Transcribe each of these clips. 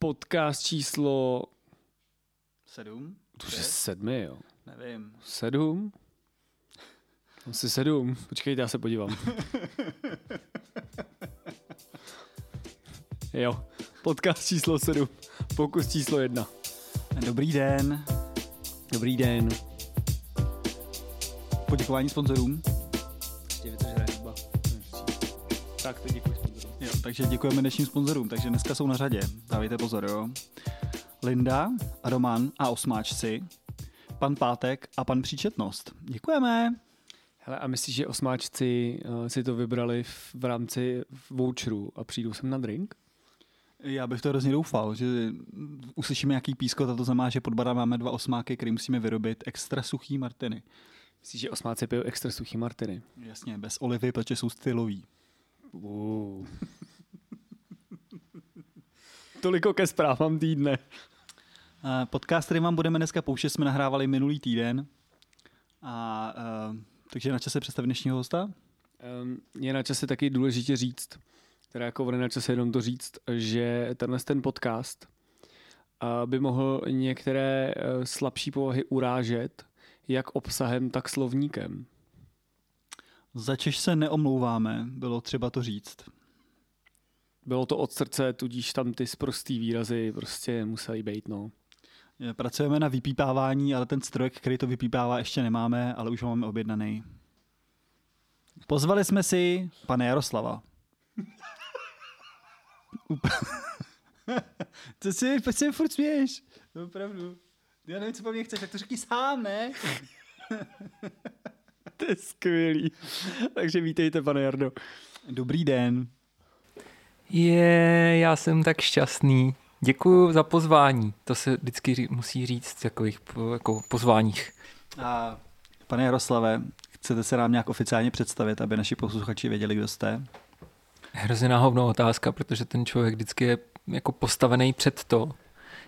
podcast číslo... Sedm? To už je sedmi, jo. Nevím. Sedm? Asi sedm. Počkejte, já se podívám. jo, podcast číslo sedm. Pokus číslo jedna. Dobrý den. Dobrý den. Poděkování sponzorům. Tak, teď děkuji sponzorům. Jo, takže děkujeme dnešním sponzorům, takže dneska jsou na řadě. Dávejte pozor, jo. Linda, Roman a osmáčci, pan Pátek a pan Příčetnost. Děkujeme. Hele, a myslíš, že osmáčci uh, si to vybrali v, v rámci voucheru a přijdou sem na drink? Já bych to hrozně doufal, že uslyšíme nějaký pískot a to znamená, že pod barem máme dva osmáky, který musíme vyrobit extra suchý martiny. Myslíš, že osmáci pijou extra suchý martiny? Jasně, bez olivy, protože jsou stylový. Uh. Toliko ke zprávám týdne. Eh, Podcast, který vám budeme dneska pouštět, jsme nahrávali minulý týden. A, uh, takže je na čase představit dnešního hosta? Um, je na čase taky důležitě říct, teda jako na čase jenom to říct, že tenhle ten podcast uh, by mohl některé uh, slabší povahy urážet, jak obsahem, tak slovníkem. Začež se neomlouváme, bylo třeba to říct. Bylo to od srdce, tudíž tam ty sprostý výrazy prostě museli být, no. Pracujeme na vypípávání, ale ten strojek, který to vypípává, ještě nemáme, ale už ho máme objednaný. Pozvali jsme si pana Jaroslava. Co si, proč si furt směješ? No, opravdu. Já nevím, co po mně chceš, tak to řekni sám, ne? to je skvělý. Takže vítejte, pane Jardo. Dobrý den. Je, já jsem tak šťastný. Děkuji za pozvání. To se vždycky ří, musí říct v takových jako pozváních. A pane Jaroslave, chcete se nám nějak oficiálně představit, aby naši posluchači věděli, kdo jste? Hrozně náhovnou otázka, protože ten člověk vždycky je jako postavený před to,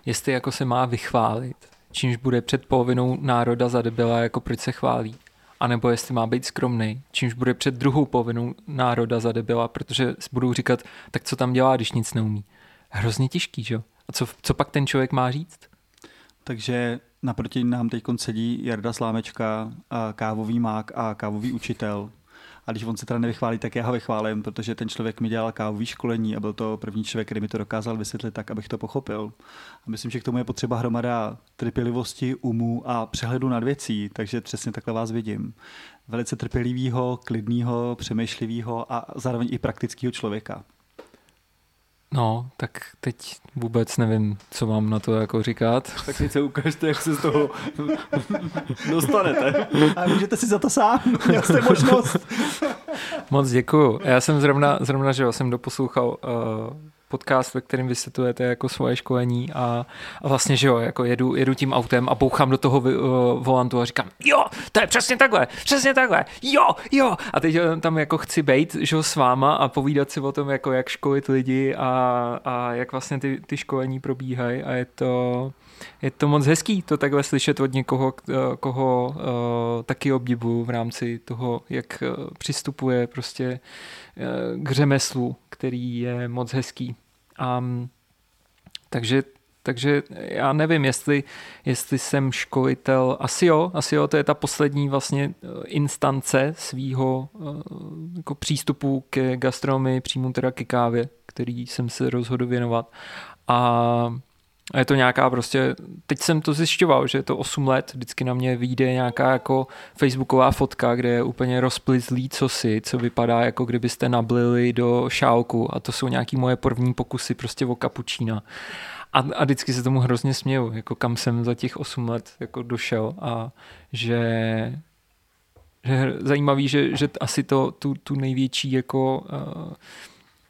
jestli jako se má vychválit, čímž bude před polovinou národa za debila, jako proč se chválí. A nebo jestli má být skromný, čímž bude před druhou polovinou národa za debila, protože budou říkat, tak co tam dělá, když nic neumí. Hrozně těžký, že? A co, co pak ten člověk má říct? Takže naproti nám teď sedí Jarda Slámečka, kávový mák a kávový učitel. A když on se teda nevychválí, tak já ho vychválím, protože ten člověk mi dělal kávový školení a byl to první člověk, který mi to dokázal vysvětlit tak, abych to pochopil. A myslím, že k tomu je potřeba hromada trpělivosti, umu a přehledu nad věcí, takže přesně takhle vás vidím. Velice trpělivého, klidného, přemýšlivého a zároveň i praktického člověka. No, tak teď vůbec nevím, co mám na to jako říkat. Tak teď se ukážte, jak se z toho dostanete. A můžete si za to sám, měl jste možnost. Moc děkuju. Já jsem zrovna, zrovna že jsem doposlouchal uh, podcast, ve kterém vysvětlujete jako svoje školení a, a vlastně, že jo, jako jedu, jedu tím autem a bouchám do toho uh, volantu a říkám, jo, to je přesně takhle, přesně takhle, jo, jo. A teď tam jako chci bejt, že jo, s váma a povídat si o tom, jako jak školit lidi a, a jak vlastně ty, ty školení probíhají a je to, je to moc hezký to takhle slyšet od někoho, koho uh, taky obdivuju v rámci toho, jak přistupuje prostě uh, k řemeslu, který je moc hezký. Um, takže takže já nevím, jestli, jestli jsem školitel, asi jo, asi jo, to je ta poslední vlastně instance svýho jako přístupu ke gastronomii, přímo teda ke kávě, který jsem se rozhodl věnovat. A a je to nějaká prostě, teď jsem to zjišťoval, že je to 8 let, vždycky na mě vyjde nějaká jako facebooková fotka, kde je úplně rozplizlý cosi, co vypadá jako kdybyste nablili do šálku a to jsou nějaký moje první pokusy prostě o kapučína. A, a vždycky se tomu hrozně směju, jako kam jsem za těch 8 let jako došel a že že zajímavý, že, že asi to, tu, tu největší jako uh,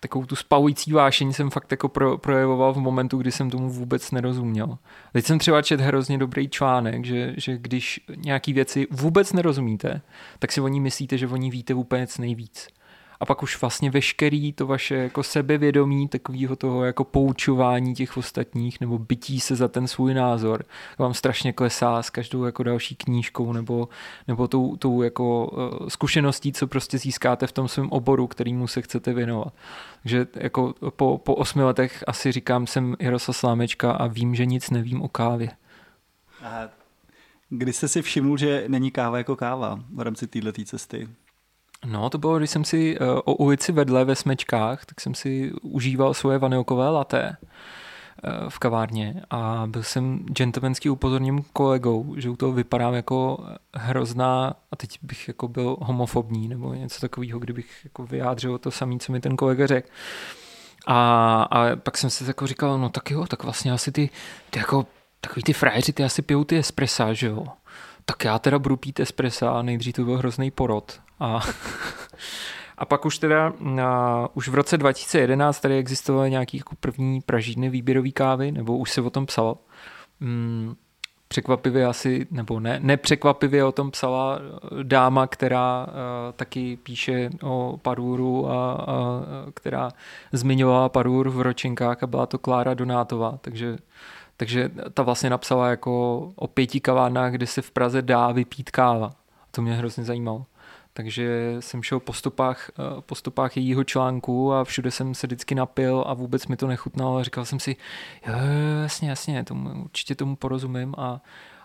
takovou tu spavující vášeň jsem fakt jako pro, projevoval v momentu, kdy jsem tomu vůbec nerozuměl. Teď jsem třeba čet hrozně dobrý článek, že, že když nějaký věci vůbec nerozumíte, tak si o ní myslíte, že o ní víte úplně nejvíc. A pak už vlastně veškerý to vaše jako sebevědomí, takového toho jako poučování těch ostatních nebo bytí se za ten svůj názor vám strašně klesá s každou jako další knížkou nebo, nebo tou, tou jako uh, zkušeností, co prostě získáte v tom svém oboru, kterýmu se chcete věnovat. Takže jako po, po osmi letech asi říkám, jsem Jaroslav Slámečka a vím, že nic nevím o kávě. A kdy jste si všiml, že není káva jako káva v rámci této cesty? No, to bylo, když jsem si uh, o ulici vedle ve Smečkách, tak jsem si užíval svoje vanilkové laté uh, v kavárně a byl jsem gentlemanský upozorněn kolegou, že u toho vypadám jako hrozná, a teď bych jako byl homofobní nebo něco takového, kdybych jako vyjádřil to samé, co mi ten kolega řekl. A, a pak jsem si jako říkal, no tak jo, tak vlastně asi ty, ty jako takový ty frajeři, ty asi pijou ty espressa, že jo. Tak já teda budu pít espressa a nejdřív to byl hrozný porod. A, a pak už teda na, už v roce 2011 tady existovaly nějaký jako první pražidny výběrový kávy, nebo už se o tom psalo. Hmm, překvapivě asi, nebo ne, nepřekvapivě o tom psala dáma, která uh, taky píše o Paruru a, a která zmiňovala Parur v ročinkách a byla to Klára Donátová, takže takže ta vlastně napsala jako o pěti kavárnách, kde se v Praze dá vypít káva. To mě hrozně zajímalo. Takže jsem šel po stopách, eh, po stopách jejího článku a všude jsem se vždycky napil a vůbec mi to nechutnalo říkal jsem si, jo, jasně, jasně, tomu, určitě tomu porozumím a,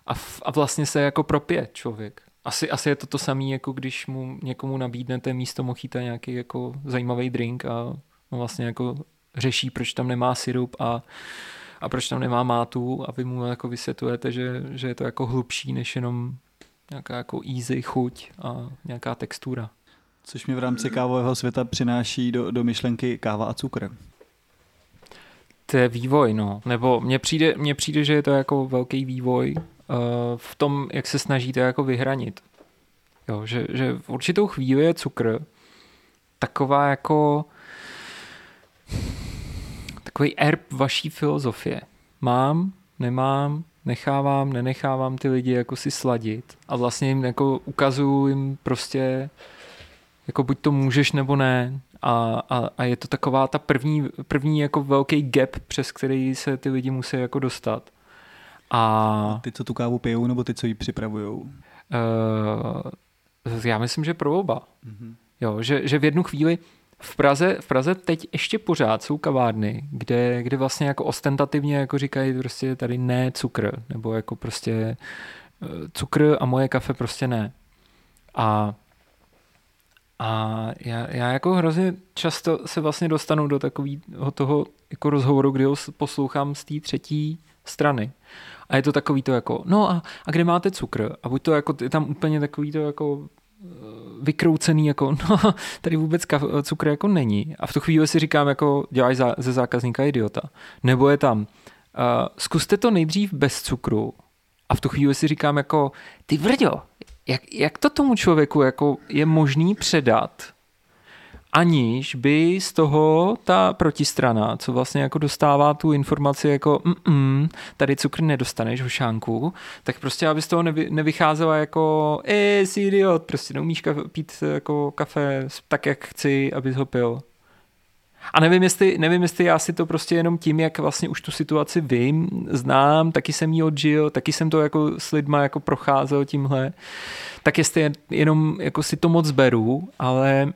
a, a vlastně se jako propije člověk. Asi, asi je to to samé, jako když mu někomu nabídnete místo mochita nějaký jako zajímavý drink a on vlastně jako řeší, proč tam nemá syrup a a proč tam nemá mátu a vy mu jako vysvětlujete, že, že je to jako hlubší než jenom nějaká jako easy chuť a nějaká textura. Což mi v rámci kávového světa přináší do, do myšlenky káva a cukr. To je vývoj, no. Nebo mně přijde, mně přijde, že je to jako velký vývoj uh, v tom, jak se snažíte jako vyhranit. Jo, že, že v určitou chvíli je cukr taková jako takový erb vaší filozofie. Mám, nemám, nechávám, nenechávám ty lidi jako si sladit a vlastně jim jako ukazuju jim prostě jako buď to můžeš nebo ne a, a, a je to taková ta první, první jako velký gap, přes který se ty lidi musí jako dostat. A, a ty, co tu kávu pijou, nebo ty, co ji připravujou? Uh, já myslím, že pro oba. Mm-hmm. Jo, že, že v jednu chvíli v Praze, v Praze teď ještě pořád jsou kavárny, kde, kde vlastně jako ostentativně jako říkají prostě tady ne cukr, nebo jako prostě eh, cukr a moje kafe prostě ne. A a já, já jako hrozně často se vlastně dostanu do takového toho jako rozhovoru, kdy ho poslouchám z té třetí strany. A je to takový to jako, no a, a kde máte cukr? A buď to jako, je tam úplně takový to jako vykroucený, jako no, tady vůbec cukr jako není. A v tu chvíli si říkám, jako děláš za, ze zákazníka idiota. Nebo je tam, uh, zkuste to nejdřív bez cukru. A v tu chvíli si říkám, jako ty vrďo, jak, jak to tomu člověku jako je možný předat, aniž by z toho ta protistrana, co vlastně jako dostává tu informaci jako mm, tady cukr nedostaneš v šánku, tak prostě aby z toho nevy, nevycházela jako e, jsi idiot, prostě neumíš kafe, pít jako kafe tak, jak chci, abys ho pil. A nevím jestli, nevím, jestli já si to prostě jenom tím, jak vlastně už tu situaci vím, znám, taky jsem ji odžil, taky jsem to jako s lidma jako procházel tímhle, tak jestli jenom jako si to moc beru, ale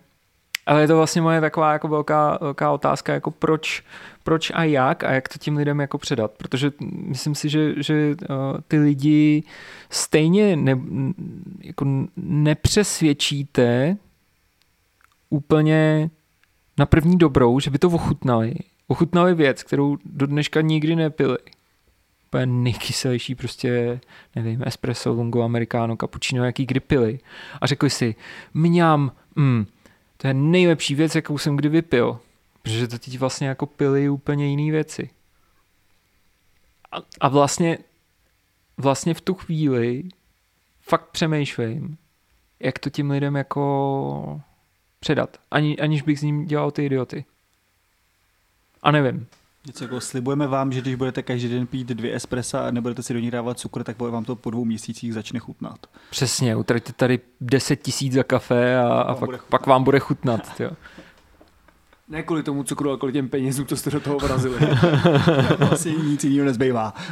ale je to vlastně moje taková jako velká, velká otázka, jako proč, proč a jak a jak to tím lidem jako předat, protože myslím si, že, že uh, ty lidi stejně ne, jako nepřesvědčíte úplně na první dobrou, že by to ochutnali. Ochutnali věc, kterou do dneška nikdy nepili. Úplně nejkyselější prostě, nevím, espresso, lungo, americano, cappuccino, jaký kdy pili. A řekli si, mňam, mm, to je nejlepší věc, jakou jsem kdy vypil. Protože to teď vlastně jako pili úplně jiné věci. A, a vlastně, vlastně v tu chvíli fakt přemýšlím, jak to tím lidem jako předat. Ani, aniž bych s ním dělal ty idioty. A nevím. Něco jako slibujeme vám, že když budete každý den pít dvě espressa a nebudete si do nich dávat cukr, tak vám to po dvou měsících začne chutnat. Přesně, utratíte tady 10 tisíc za kafe a, a pak, pak vám bude chutnat. Jo. Ne kvůli tomu cukru, ale kvůli těm penězům, co jste do toho vrazili. Asi nic jiného nezbývá.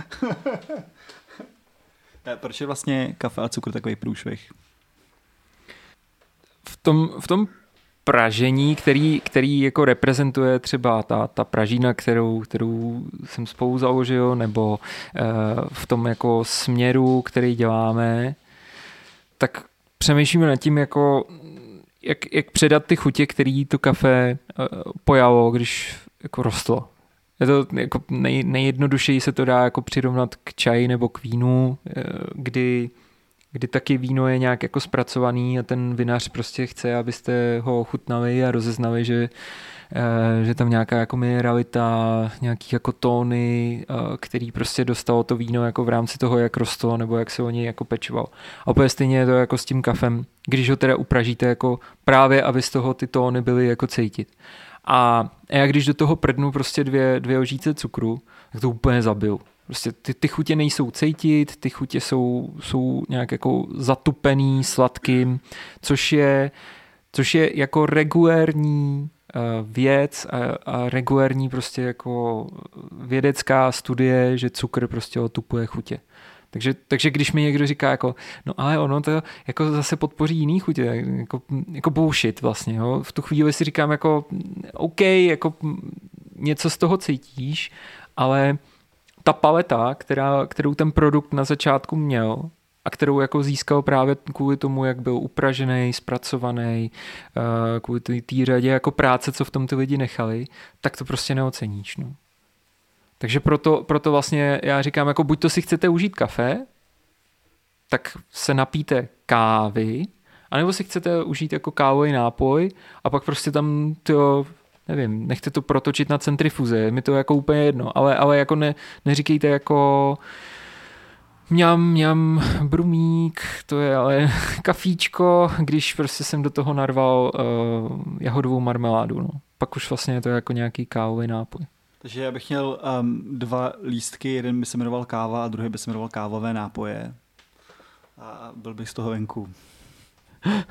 Proč je vlastně kafe a cukr takový průšvih? V tom, v tom pražení, který, který jako reprezentuje třeba ta, ta pražína, kterou, kterou jsem spolu založil, nebo uh, v tom jako směru, který děláme, tak přemýšlíme nad tím, jako jak, jak předat ty chutě, který to kafe uh, pojalo, když jako rostlo. Je to jako nej, nejjednodušeji se to dá jako přirovnat k čaji nebo k vínu, uh, kdy kdy taky víno je nějak jako zpracovaný a ten vinař prostě chce, abyste ho chutnali a rozeznali, že, eh, že tam nějaká jako mineralita, nějaký jako tóny, eh, který prostě dostalo to víno jako v rámci toho, jak rostlo nebo jak se o něj jako pečoval. A úplně stejně je to jako s tím kafem, když ho teda upražíte jako právě, aby z toho ty tóny byly jako cítit. A já když do toho prdnu prostě dvě, dvě ožíce cukru, tak to úplně zabiju. Prostě ty, ty chutě nejsou cejtit, ty chutě jsou, jsou nějak jako zatupený sladkým, což je, což je jako regulérní uh, věc a, a regulérní prostě jako vědecká studie, že cukr prostě otupuje chutě. Takže, takže když mi někdo říká jako, no ale ono to jako zase podpoří jiný chutě, jako, jako bullshit vlastně, jo. V tu chvíli si říkám jako, OK, jako něco z toho cítíš, ale ta paleta, která, kterou ten produkt na začátku měl, a kterou jako získal právě kvůli tomu, jak byl upražený, zpracovaný, uh, kvůli té řadě jako práce, co v tom ty lidi nechali, tak to prostě neoceníš. No. Takže proto, proto vlastně já říkám, jako buď to si chcete užít kafe, tak se napíte kávy, anebo si chcete užít jako kávový nápoj a pak prostě tam to nevím, nechte to protočit na centrifuze, je mi to jako úplně jedno, ale, ale jako ne, neříkejte jako mňam, mňam, brumík, to je ale kafíčko, když prostě jsem do toho narval uh, jahodovou marmeládu, no. Pak už vlastně je to jako nějaký kávový nápoj. Takže já bych měl um, dva lístky, jeden by se jmenoval káva a druhý by se jmenoval kávové nápoje. A byl bych z toho venku.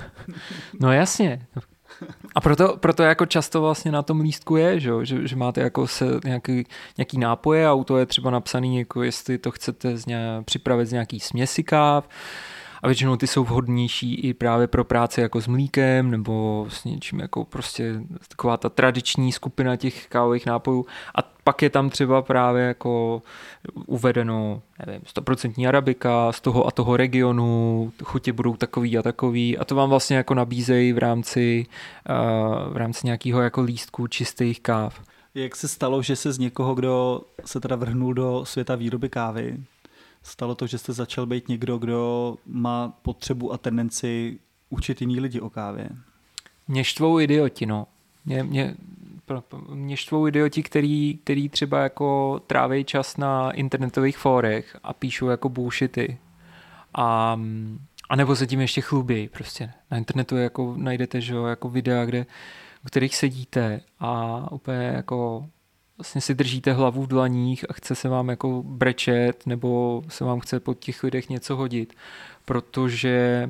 No jasně, a proto, proto jako často vlastně na tom lístku je, že, že, že máte jako se nějaký, nějaký nápoje a u toho je třeba napsaný, jako jestli to chcete z ně, připravit z nějaký směsi káv, a většinou ty jsou vhodnější i právě pro práci jako s mlíkem nebo s něčím jako prostě taková ta tradiční skupina těch kávových nápojů a pak je tam třeba právě jako uvedeno, nevím, 100% arabika z toho a toho regionu, chutě budou takový a takový a to vám vlastně jako nabízejí v rámci, uh, v rámci nějakého jako lístku čistých káv. Jak se stalo, že se z někoho, kdo se teda vrhnul do světa výroby kávy, stalo to, že jste začal být někdo, kdo má potřebu a tendenci učit jiný lidi o kávě? Mě štvou idioti, no. Mě, mě, mě štvou idioti, který, který třeba jako tráví čas na internetových fórech a píšou jako bullshity. A, a nebo se tím ještě chlubí prostě. Na internetu jako najdete že, jako videa, kde, u kterých sedíte a úplně jako vlastně si držíte hlavu v dlaních a chce se vám jako brečet nebo se vám chce po těch lidech něco hodit, protože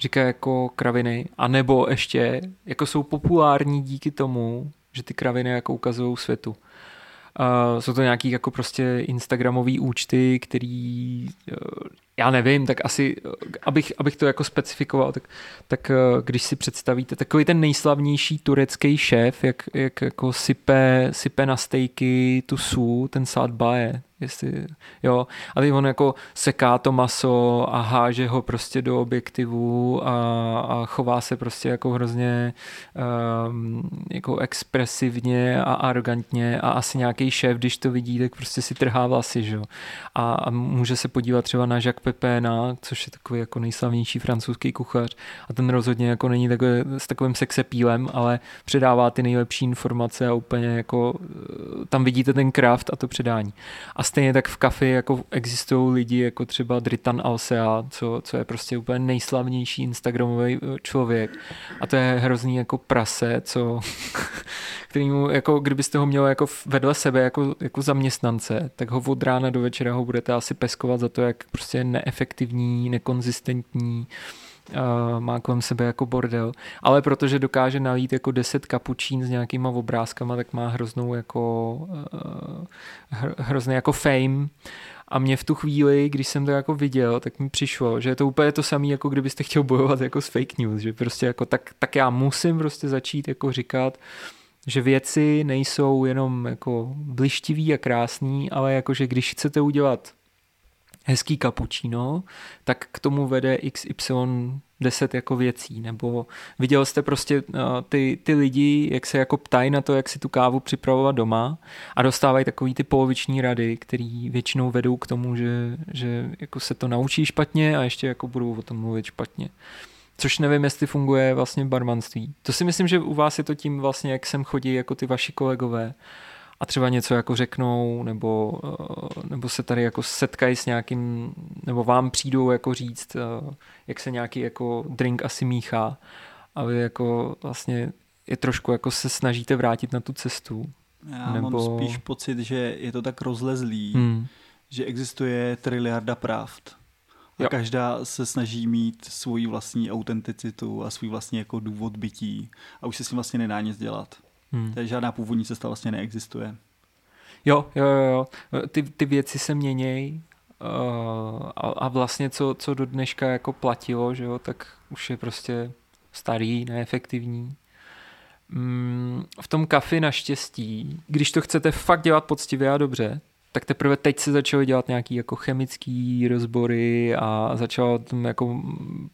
říká jako kraviny, a nebo ještě jako jsou populární díky tomu, že ty kraviny jako ukazují světu. Uh, jsou to nějaký jako prostě instagramový účty, který uh, já nevím, tak asi, abych, abych to jako specifikoval, tak, tak uh, když si představíte takový ten nejslavnější turecký šéf, jak, jak jako sype, sype na stejky tu sů, ten Saad Bae, jestli, jo, a teď on jako seká to maso a háže ho prostě do objektivu a, a chová se prostě jako hrozně um, jako expresivně a arrogantně a asi nějaký šéf, když to vidí, tak prostě si trhá vlasy, že jo. A, a může se podívat třeba na Jacques Pepéna, což je takový jako nejslavnější francouzský kuchař a ten rozhodně jako není takový, s takovým sexepílem, ale předává ty nejlepší informace a úplně jako tam vidíte ten kraft a to předání. A stejně tak v kafi jako existují lidi jako třeba Dritan Alsea, co, co je prostě úplně nejslavnější instagramový eh, člověk. A to je hrozný jako prase, co, kterýmu, jako kdybyste ho měl jako vedle sebe jako, jako zaměstnance, tak ho od rána do večera ho budete asi peskovat za to, jak prostě je neefektivní, nekonzistentní, uh, má kolem sebe jako bordel, ale protože dokáže nalít jako 10 kapučín s nějakýma obrázkama, tak má hroznou jako uh, hrozný jako fame. A mě v tu chvíli, když jsem to jako viděl, tak mi přišlo, že je to úplně to samé, jako kdybyste chtěl bojovat jako s fake news, že prostě jako tak, tak já musím prostě začít jako říkat, že věci nejsou jenom jako blištivý a krásný, ale jako, že když chcete udělat hezký kapučíno, tak k tomu vede XY 10 jako věcí, nebo viděl jste prostě uh, ty, ty lidi, jak se jako ptají na to, jak si tu kávu připravovat doma a dostávají takový ty poloviční rady, který většinou vedou k tomu, že, že jako se to naučí špatně a ještě jako budou o tom mluvit špatně. Což nevím, jestli funguje vlastně barmanství. To si myslím, že u vás je to tím vlastně, jak sem chodí jako ty vaši kolegové a třeba něco jako řeknou, nebo, eh, nebo se tady jako setkají s nějakým, nebo vám přijdou jako říct, eh, jak se nějaký jako drink asi míchá a vy jako vlastně je trošku jako se snažíte vrátit na tu cestu. Já nebo... mám spíš pocit, že je to tak rozlezlý, hmm. že existuje triliarda pravd. A jo. každá se snaží mít svoji vlastní autenticitu a svůj vlastní jako důvod bytí a už se s tím vlastně nedá nic dělat. Hmm. Takže žádná původní cesta vlastně neexistuje. Jo, jo, jo. Ty, ty věci se měnějí uh, a, a vlastně co, co do dneška jako platilo, že jo, tak už je prostě starý, neefektivní. Mm, v tom kafi naštěstí, když to chcete fakt dělat poctivě a dobře, tak teprve teď se začaly dělat nějaký jako chemický rozbory a začalo tam jako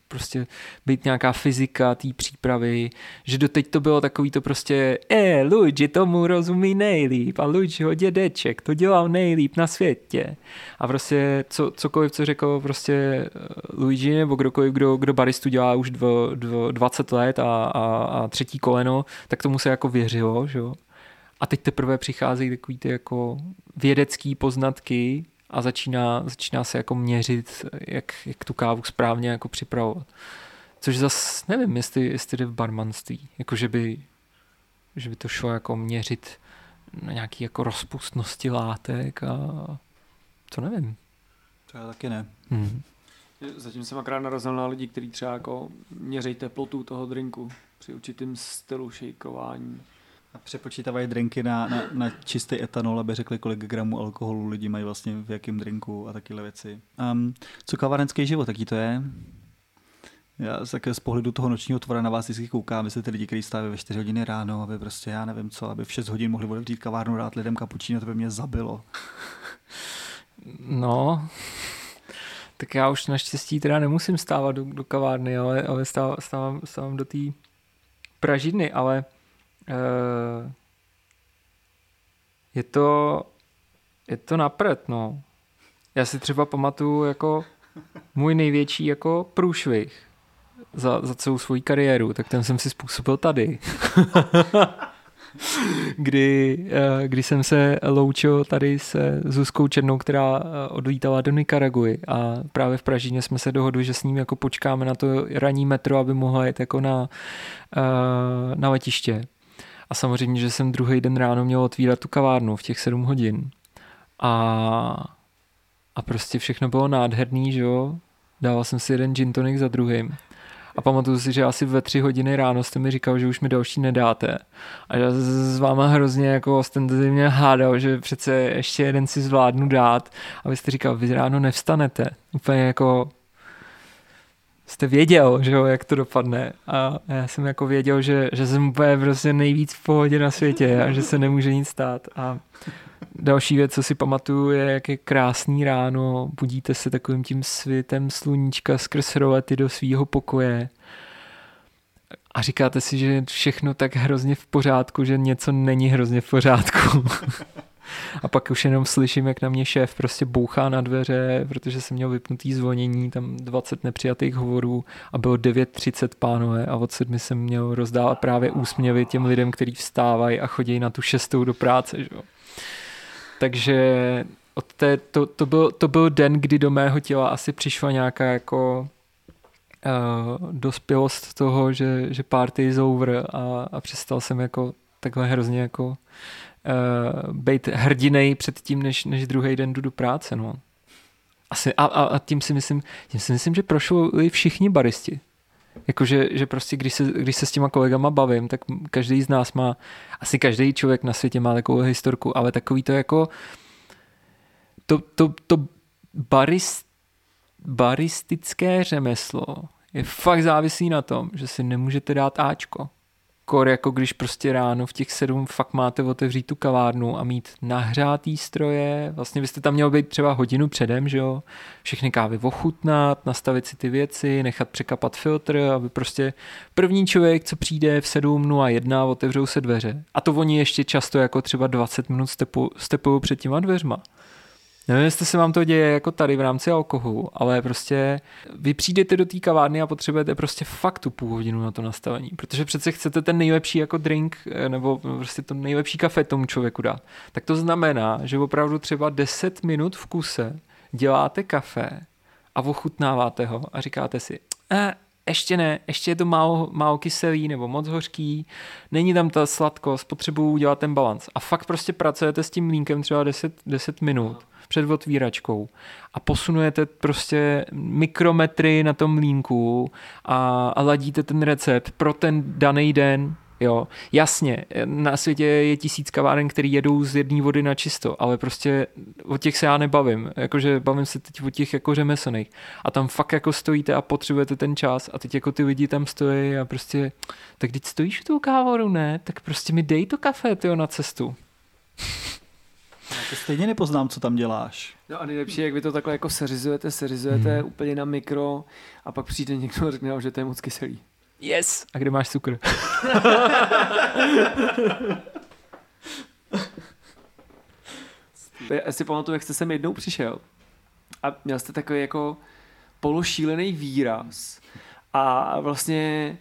prostě být nějaká fyzika té přípravy, že doteď to bylo takový to prostě e, Luigi tomu rozumí nejlíp a Luigiho dědeček to dělal nejlíp na světě. A prostě co, cokoliv, co řekl prostě eh, Luigi nebo kdokoliv, kdo, kdo baristu dělá už dvo, dvo, 20 let a, a, a třetí koleno, tak tomu se jako věřilo, že jo. A teď teprve přicházejí takový ty jako vědecký poznatky a začíná, začíná se jako měřit, jak, jak tu kávu správně jako připravovat. Což zas nevím, jestli, jestli jde v barmanství. Jako, že by, že by to šlo jako měřit na nějaký jako rozpustnosti látek a to nevím. To já taky ne. Hmm. Zatím jsem akorát narazil na lidi, kteří třeba jako měří teplotu toho drinku při určitým stylu šejkování. A přepočítávají drinky na, na, na čistý etanol, aby řekli, kolik gramů alkoholu lidi mají vlastně v jakém drinku a takyhle věci. Um, co kavárenský život, jaký to je? Já z, z pohledu toho nočního tvora na vás vždycky koukám, jste ty lidi, kteří stávají ve 4 hodiny ráno, aby prostě, já nevím co, aby v 6 hodin mohli otevřít kavárnu, dát lidem kapučíno, to by mě zabilo. No, tak já už naštěstí teda nemusím stávat do, do kavárny, ale, ale stávám, stávám, stávám do té pražidny, ale je to, je to napřed, no. Já si třeba pamatuju jako můj největší jako průšvih za, za celou svoji kariéru, tak ten jsem si způsobil tady. kdy, eh, kdy jsem se loučil tady se Zuzkou Černou, která eh, odlítala do Nikaraguji a právě v Pražině jsme se dohodli, že s ním jako počkáme na to ranní metro, aby mohla jít jako na, na letiště. A samozřejmě, že jsem druhý den ráno měl otvírat tu kavárnu v těch 7 hodin. A, a prostě všechno bylo nádherný, že jo. Dával jsem si jeden gin tonic za druhým. A pamatuju si, že asi ve tři hodiny ráno jste mi říkal, že už mi další nedáte. A já s váma hrozně jako ostentativně hádal, že přece ještě jeden si zvládnu dát. A vy jste říkal, vy ráno nevstanete. Úplně jako jste věděl, že jo, jak to dopadne. A já jsem jako věděl, že, že jsem úplně prostě nejvíc v pohodě na světě a že se nemůže nic stát. A další věc, co si pamatuju, je, jak je krásný ráno, budíte se takovým tím světem sluníčka skrz rolety do svýho pokoje a říkáte si, že je všechno tak hrozně v pořádku, že něco není hrozně v pořádku. A pak už jenom slyším, jak na mě šéf prostě bouchá na dveře, protože jsem měl vypnutý zvonění, tam 20 nepřijatých hovorů a bylo 9.30 pánové a od sedmi jsem měl rozdávat právě úsměvy těm lidem, kteří vstávají a chodí na tu šestou do práce. Že? Takže od té, to, to, byl, to byl den, kdy do mého těla asi přišla nějaká jako uh, dospělost toho, že, že party is over a, a přestal jsem jako takhle hrozně jako uh, být hrdinej před tím, než, než druhý den jdu do práce, no. Asi, a, a, a tím si myslím, tím si myslím, že prošli všichni baristi. Jakože že prostě, když se, když se s těma kolegama bavím, tak každý z nás má, asi každý člověk na světě má takovou historku, ale takový to jako to, to, to barist, baristické řemeslo je fakt závislý na tom, že si nemůžete dát Ačko kor jako když prostě ráno v těch sedm fakt máte otevřít tu kavárnu a mít nahřátý stroje. Vlastně byste tam měl být třeba hodinu předem, že jo? Všechny kávy ochutnat, nastavit si ty věci, nechat překapat filtr, aby prostě první člověk, co přijde v 7.01, otevřou se dveře. A to oni ještě často jako třeba 20 minut stepu, stepují před těma dveřma. Nevím, jestli se vám to děje jako tady v rámci alkoholu, ale prostě vy přijdete do té kavárny a potřebujete prostě fakt tu půl hodinu na to nastavení, protože přece chcete ten nejlepší jako drink eh, nebo prostě to nejlepší kafe tomu člověku dát. Tak to znamená, že opravdu třeba 10 minut v kuse děláte kafe a ochutnáváte ho a říkáte si, eh, ještě ne, ještě je to málo, málo kyselý nebo moc hořký, není tam ta sladkost, potřebuju udělat ten balans. A fakt prostě pracujete s tím mlínkem třeba 10, 10 minut před otvíračkou a posunujete prostě mikrometry na tom mlínku a, a ladíte ten recept pro ten daný den, Jo, jasně, na světě je tisíc kaváren, který jedou z jedné vody na čisto, ale prostě o těch se já nebavím, jakože bavím se teď o těch jako řemeslných. A tam fakt jako stojíte a potřebujete ten čas a teď jako ty lidi tam stojí a prostě, tak když stojíš u tou kávoru, ne, tak prostě mi dej to kafe, tyjo, na cestu. Já to stejně nepoznám, co tam děláš. No a nejlepší, jak vy to takhle jako seřizujete, seřizujete hmm. úplně na mikro a pak přijde někdo a řekne, že to je moc kyselý. Yes! A kde máš cukr? Já si pamatuju, jak jste sem jednou přišel a měl jste takový jako pološílený výraz a vlastně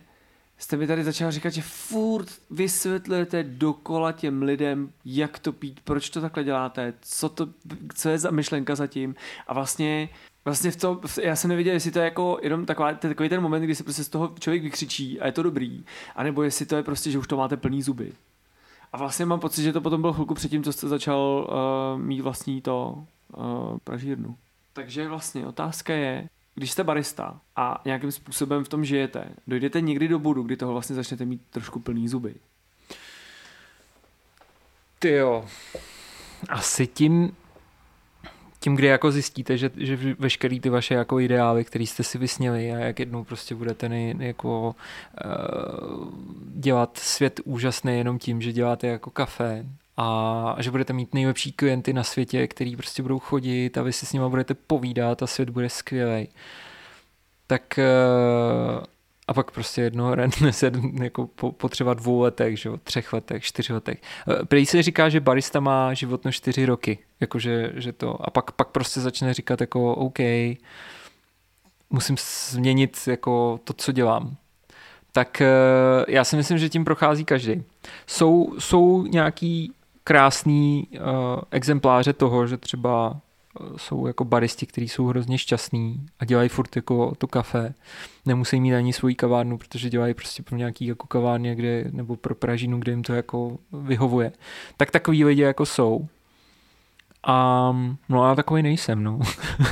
jste mi tady začal říkat, že furt vysvětlujete dokola těm lidem, jak to pít, proč to takhle děláte, co, to, co je za myšlenka zatím a vlastně Vlastně v tom, já jsem nevěděl, jestli to je jako jenom taková, takový ten moment, kdy se prostě z toho člověk vykřičí a je to dobrý, anebo jestli to je prostě, že už to máte plný zuby. A vlastně mám pocit, že to potom bylo chvilku předtím, co jste začal uh, mít vlastní to uh, pražírnu. Takže vlastně otázka je, když jste barista a nějakým způsobem v tom žijete, dojdete někdy do bodu, kdy toho vlastně začnete mít trošku plný zuby? Ty jo. Asi tím, tím, kdy jako zjistíte, že, že veškerý ty vaše jako ideály, které jste si vysněli a jak jednou prostě budete nej, jako uh, dělat svět úžasný jenom tím, že děláte jako kafe a že budete mít nejlepší klienty na světě, který prostě budou chodit a vy si s nimi budete povídat a svět bude skvělý. Tak uh, a pak prostě jednoho se jako po, po třeba dvou letech, že, třech letech, čtyři letech. Eh, prý se říká, že barista má životno čtyři roky, jakože, že to, a pak, pak prostě začne říkat jako OK, musím změnit jako to, co dělám. Tak eh, já si myslím, že tím prochází každý. Jsou, jsou nějaký krásný uh, exempláře toho, že třeba jsou jako baristi, kteří jsou hrozně šťastní a dělají furt jako to kafe. Nemusí mít ani svoji kavárnu, protože dělají prostě pro nějaký jako kavárně, kde, nebo pro Pražinu, kde jim to jako vyhovuje. Tak takový lidi jako jsou. A no já takový nejsem, no.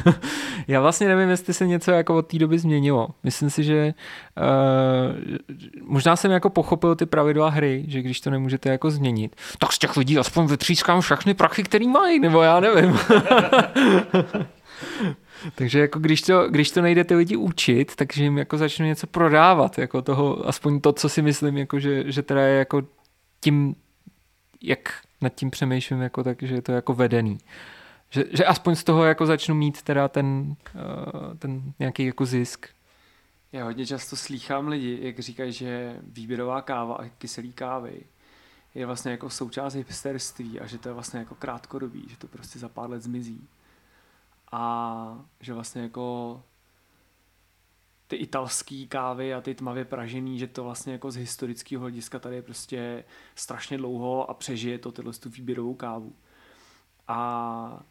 já vlastně nevím, jestli se něco jako od té doby změnilo. Myslím si, že uh, možná jsem jako pochopil ty pravidla hry, že když to nemůžete jako změnit, tak z těch lidí aspoň vytřískám všechny prachy, který mají, nebo já nevím. Takže jako když to, když to nejde ty lidi učit, takže jim jako začnu něco prodávat, jako toho, aspoň to, co si myslím, jako že, že teda je jako tím, jak nad tím přemýšlím, jako tak, že je to jako vedený. Že, že aspoň z toho jako začnu mít teda ten, uh, ten nějaký jako zisk. Já hodně často slýchám lidi, jak říkají, že výběrová káva a kyselý kávy je vlastně jako součást hipsterství a že to je vlastně jako krátkodobý, že to prostě za pár let zmizí. A že vlastně jako ty italský kávy a ty tmavě pražený, že to vlastně jako z historického hlediska tady je prostě strašně dlouho a přežije to tyhle tu výběrovou kávu. A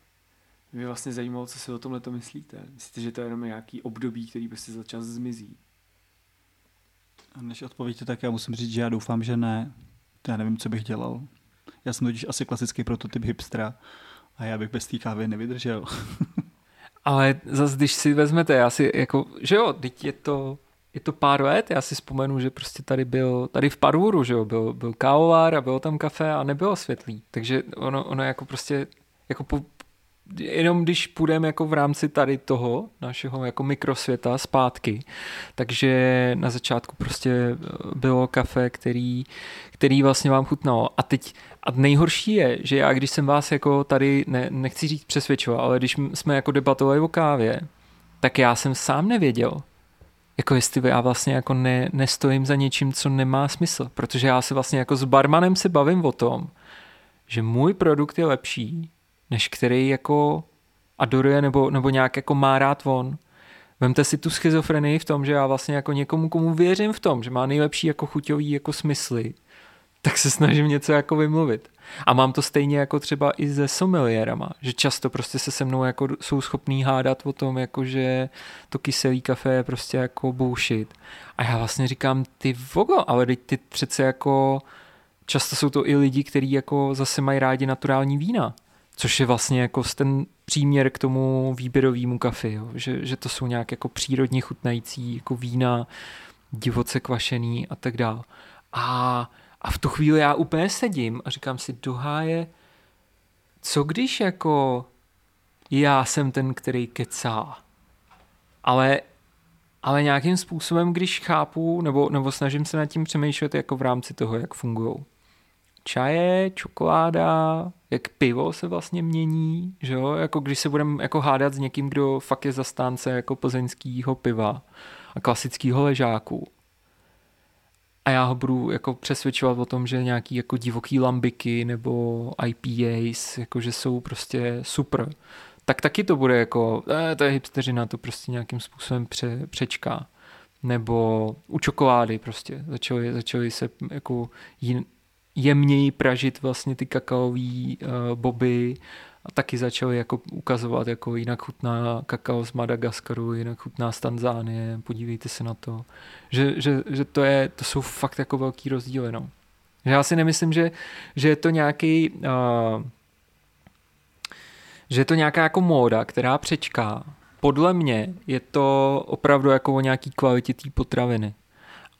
Mě vlastně zajímalo, co si o tomhle to myslíte. Myslíte, že to je jenom nějaký období, který prostě za čas zmizí? A než odpovíte, tak já musím říct, že já doufám, že ne. Já nevím, co bych dělal. Já jsem totiž asi klasický prototyp hipstra a já bych bez té kávy nevydržel. Ale zase, když si vezmete, já si jako, že jo, teď je to, je to pár let, já si vzpomenu, že prostě tady byl, tady v Parvuru, že jo, byl, byl kávovár a bylo tam kafe a nebylo světlý. Takže ono, ono jako prostě, jako po, jenom když půjdeme jako v rámci tady toho našeho jako mikrosvěta zpátky, takže na začátku prostě bylo kafe, který, který vlastně vám chutnalo. A teď a nejhorší je, že já, když jsem vás jako tady, ne, nechci říct přesvědčoval, ale když jsme jako debatovali o kávě, tak já jsem sám nevěděl, jako jestli já vlastně jako ne, nestojím za něčím, co nemá smysl. Protože já se vlastně jako s barmanem se bavím o tom, že můj produkt je lepší, než který jako adoruje nebo, nebo nějak jako má rád on. Vemte si tu schizofrenii v tom, že já vlastně jako někomu, komu věřím v tom, že má nejlepší jako chuťový jako smysly, tak se snažím něco jako vymluvit. A mám to stejně jako třeba i se sommelierama, že často prostě se se mnou jako jsou schopní hádat o tom, jako že to kyselý kafe je prostě jako bullshit. A já vlastně říkám, ty vogo, ale teď ty přece jako často jsou to i lidi, kteří jako zase mají rádi naturální vína což je vlastně jako ten příměr k tomu výběrovému kafe, jo? Že, že to jsou nějak jako přírodně chutnající jako vína, divoce kvašený a tak dále. A, a v tu chvíli já úplně sedím a říkám si, doháje, co když jako já jsem ten, který kecá, ale, ale nějakým způsobem, když chápu, nebo, nebo snažím se nad tím přemýšlet jako v rámci toho, jak fungují čaje, čokoláda, jak pivo se vlastně mění, že jo? Jako když se budeme jako hádat s někým, kdo fakt je zastánce jako plzeňského piva a klasického ležáku. A já ho budu jako přesvědčovat o tom, že nějaký jako divoký lambiky nebo IPAs, jako že jsou prostě super. Tak taky to bude jako, eh, to je hipsteřina, to prostě nějakým způsobem pře, přečká. Nebo u čokolády prostě začaly, začaly se jako jemněji pražit vlastně ty kakaový uh, boby a taky začali jako ukazovat, jako jinak chutná kakao z Madagaskaru, jinak chutná z Tanzánie, podívejte se na to. Že, že, že to, je, to jsou fakt jako velký rozdíly, no. Já si nemyslím, že, že je to nějaký uh, že je to nějaká jako móda, která přečká. Podle mě je to opravdu jako o nějaký kvalitě té potraviny.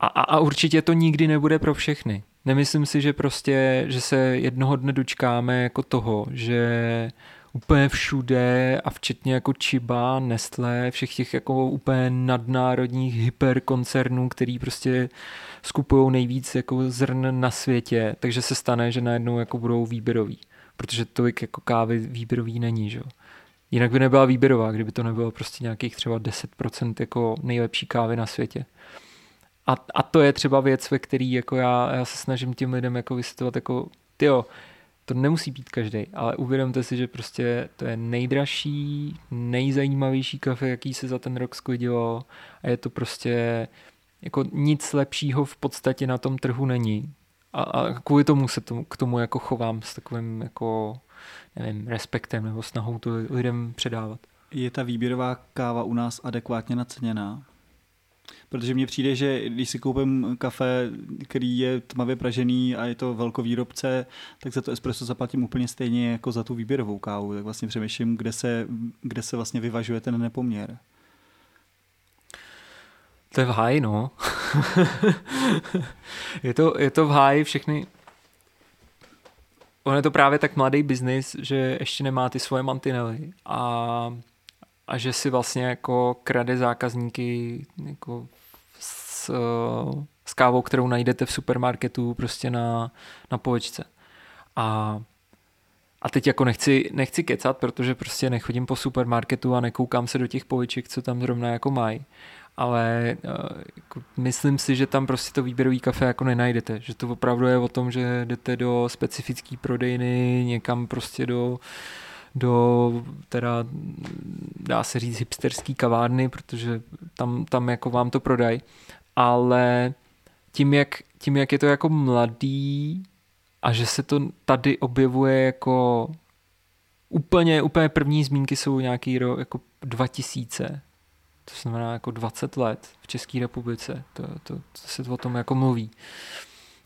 A, a, a určitě to nikdy nebude pro všechny. Nemyslím si, že prostě, že se jednoho dne dočkáme jako toho, že úplně všude a včetně jako Chiba, Nestlé, všech těch jako úplně nadnárodních hyperkoncernů, který prostě skupují nejvíc jako zrn na světě, takže se stane, že najednou jako budou výběrový, protože tolik jako kávy výběrový není, že jo. Jinak by nebyla výběrová, kdyby to nebylo prostě nějakých třeba 10% jako nejlepší kávy na světě. A, a to je třeba věc, ve který jako já, já se snažím těm lidem jako vysvětlovat jako, tyjo, to nemusí být každý, ale uvědomte si, že prostě to je nejdražší, nejzajímavější kafe, jaký se za ten rok sklidilo a je to prostě jako nic lepšího v podstatě na tom trhu není. A, a kvůli tomu se tomu, k tomu jako chovám s takovým jako nevím, respektem nebo snahou to lidem předávat. Je ta výběrová káva u nás adekvátně naceněná? Protože mně přijde, že když si koupím kafe, který je tmavě pražený a je to velkovýrobce, tak za to espresso zaplatím úplně stejně jako za tu výběrovou kávu. Tak vlastně přemýšlím, kde se, kde se vlastně vyvažuje ten nepoměr. To je v háji, no. je, to, je to v háji všechny... On je to právě tak mladý biznis, že ještě nemá ty svoje mantinely a a že si vlastně jako krade zákazníky jako s, s kávou, kterou najdete v supermarketu prostě na, na poličce. A, a teď jako nechci, nechci kecat, protože prostě nechodím po supermarketu a nekoukám se do těch poliček, co tam zrovna jako mají. Ale eh, jako, myslím si, že tam prostě to výběrový kafe jako nenajdete. Že to opravdu je o tom, že jdete do specifické prodejny, někam prostě do uh, do teda dá se říct hipsterský kavárny, protože tam, tam jako vám to prodají, ale tím jak, tím, jak je to jako mladý a že se to tady objevuje jako úplně, úplně první zmínky jsou nějaký rok jako 2000, to znamená jako 20 let v České republice, to, to, to se o tom jako mluví.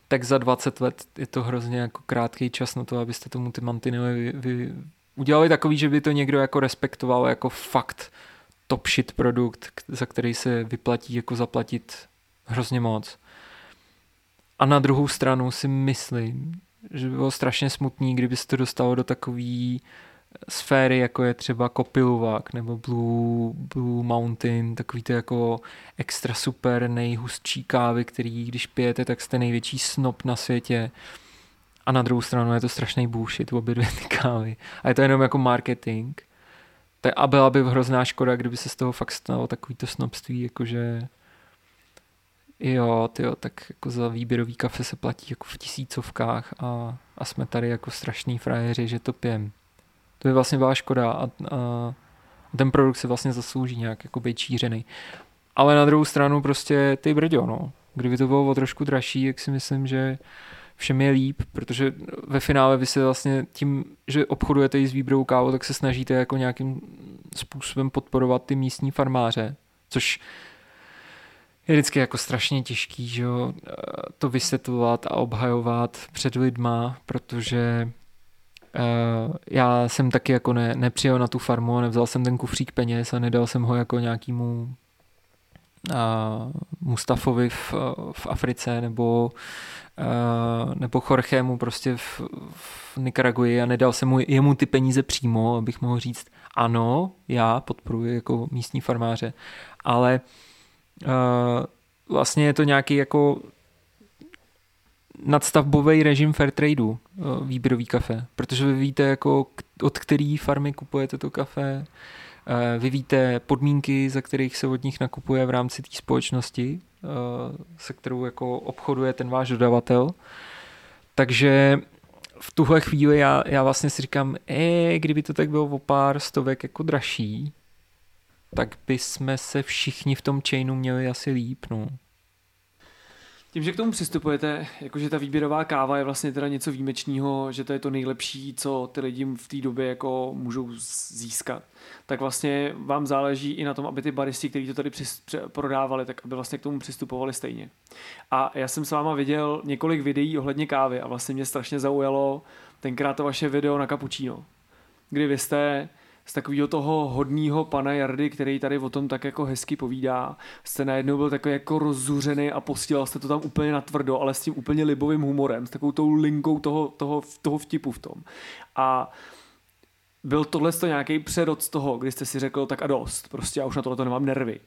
Tak za 20 let je to hrozně jako krátký čas na to, abyste tomu ty mantinely vy, vy, udělali takový, že by to někdo jako respektoval jako fakt top shit produkt, za který se vyplatí jako zaplatit hrozně moc. A na druhou stranu si myslím, že by bylo strašně smutný, kdyby se to dostalo do takový sféry, jako je třeba Kopiluvák nebo Blue, Blue Mountain, takový to jako extra super nejhustší kávy, který když pijete, tak jste největší snop na světě. A na druhou stranu je to strašný bullshit, obě dvě ty kávy. A je to jenom jako marketing. Tak a byla by hrozná škoda, kdyby se z toho fakt stalo takovýto snobství, jakože jo, tyjo, tak jako za výběrový kafe se platí jako v tisícovkách a, a jsme tady jako strašný frajeři, že to pijem. To je vlastně byla škoda a, a ten produkt se vlastně zaslouží nějak jako být čířený. Ale na druhou stranu prostě ty brďo, no. Kdyby to bylo o trošku dražší, jak si myslím, že všem je líp, protože ve finále vy se vlastně tím, že obchodujete i s výběrovou kávou, tak se snažíte jako nějakým způsobem podporovat ty místní farmáře, což je vždycky jako strašně těžký, že jo, to vysvětlovat a obhajovat před lidma, protože uh, já jsem taky jako ne, nepřijel na tu farmu a nevzal jsem ten kufřík peněz a nedal jsem ho jako nějakýmu uh, Mustafovi v, v Africe nebo nebo Jorgemu prostě v, v Nikaraguji a nedal jsem mu jemu ty peníze přímo, abych mohl říct ano, já podporuji jako místní farmáře, ale uh, vlastně je to nějaký jako nadstavbový režim fair tradeu, uh, výběrový kafe, protože vy víte, jako od který farmy kupujete to kafe, vy víte podmínky, za kterých se od nich nakupuje v rámci té společnosti, se kterou jako obchoduje ten váš dodavatel. Takže v tuhle chvíli já, já vlastně si říkám, e, kdyby to tak bylo o pár stovek jako dražší, tak by jsme se všichni v tom chainu měli asi líp, no. Tím, že k tomu přistupujete, jakože ta výběrová káva je vlastně teda něco výjimečného, že to je to nejlepší, co ty lidi v té době jako můžou získat, tak vlastně vám záleží i na tom, aby ty baristi, kteří to tady přis, prodávali, tak aby vlastně k tomu přistupovali stejně. A já jsem s váma viděl několik videí ohledně kávy a vlastně mě strašně zaujalo tenkrát to vaše video na cappuccino, kdy vy jste z takového toho hodného pana Jardy, který tady o tom tak jako hezky povídá, jste najednou byl takový jako rozzuřený a postílal jste to tam úplně natvrdo, ale s tím úplně libovým humorem, s takovou tou linkou toho, toho, toho vtipu v tom. A byl tohle to nějaký přerod z toho, kdy jste si řekl, tak a dost, prostě já už na tohle to nemám nervy.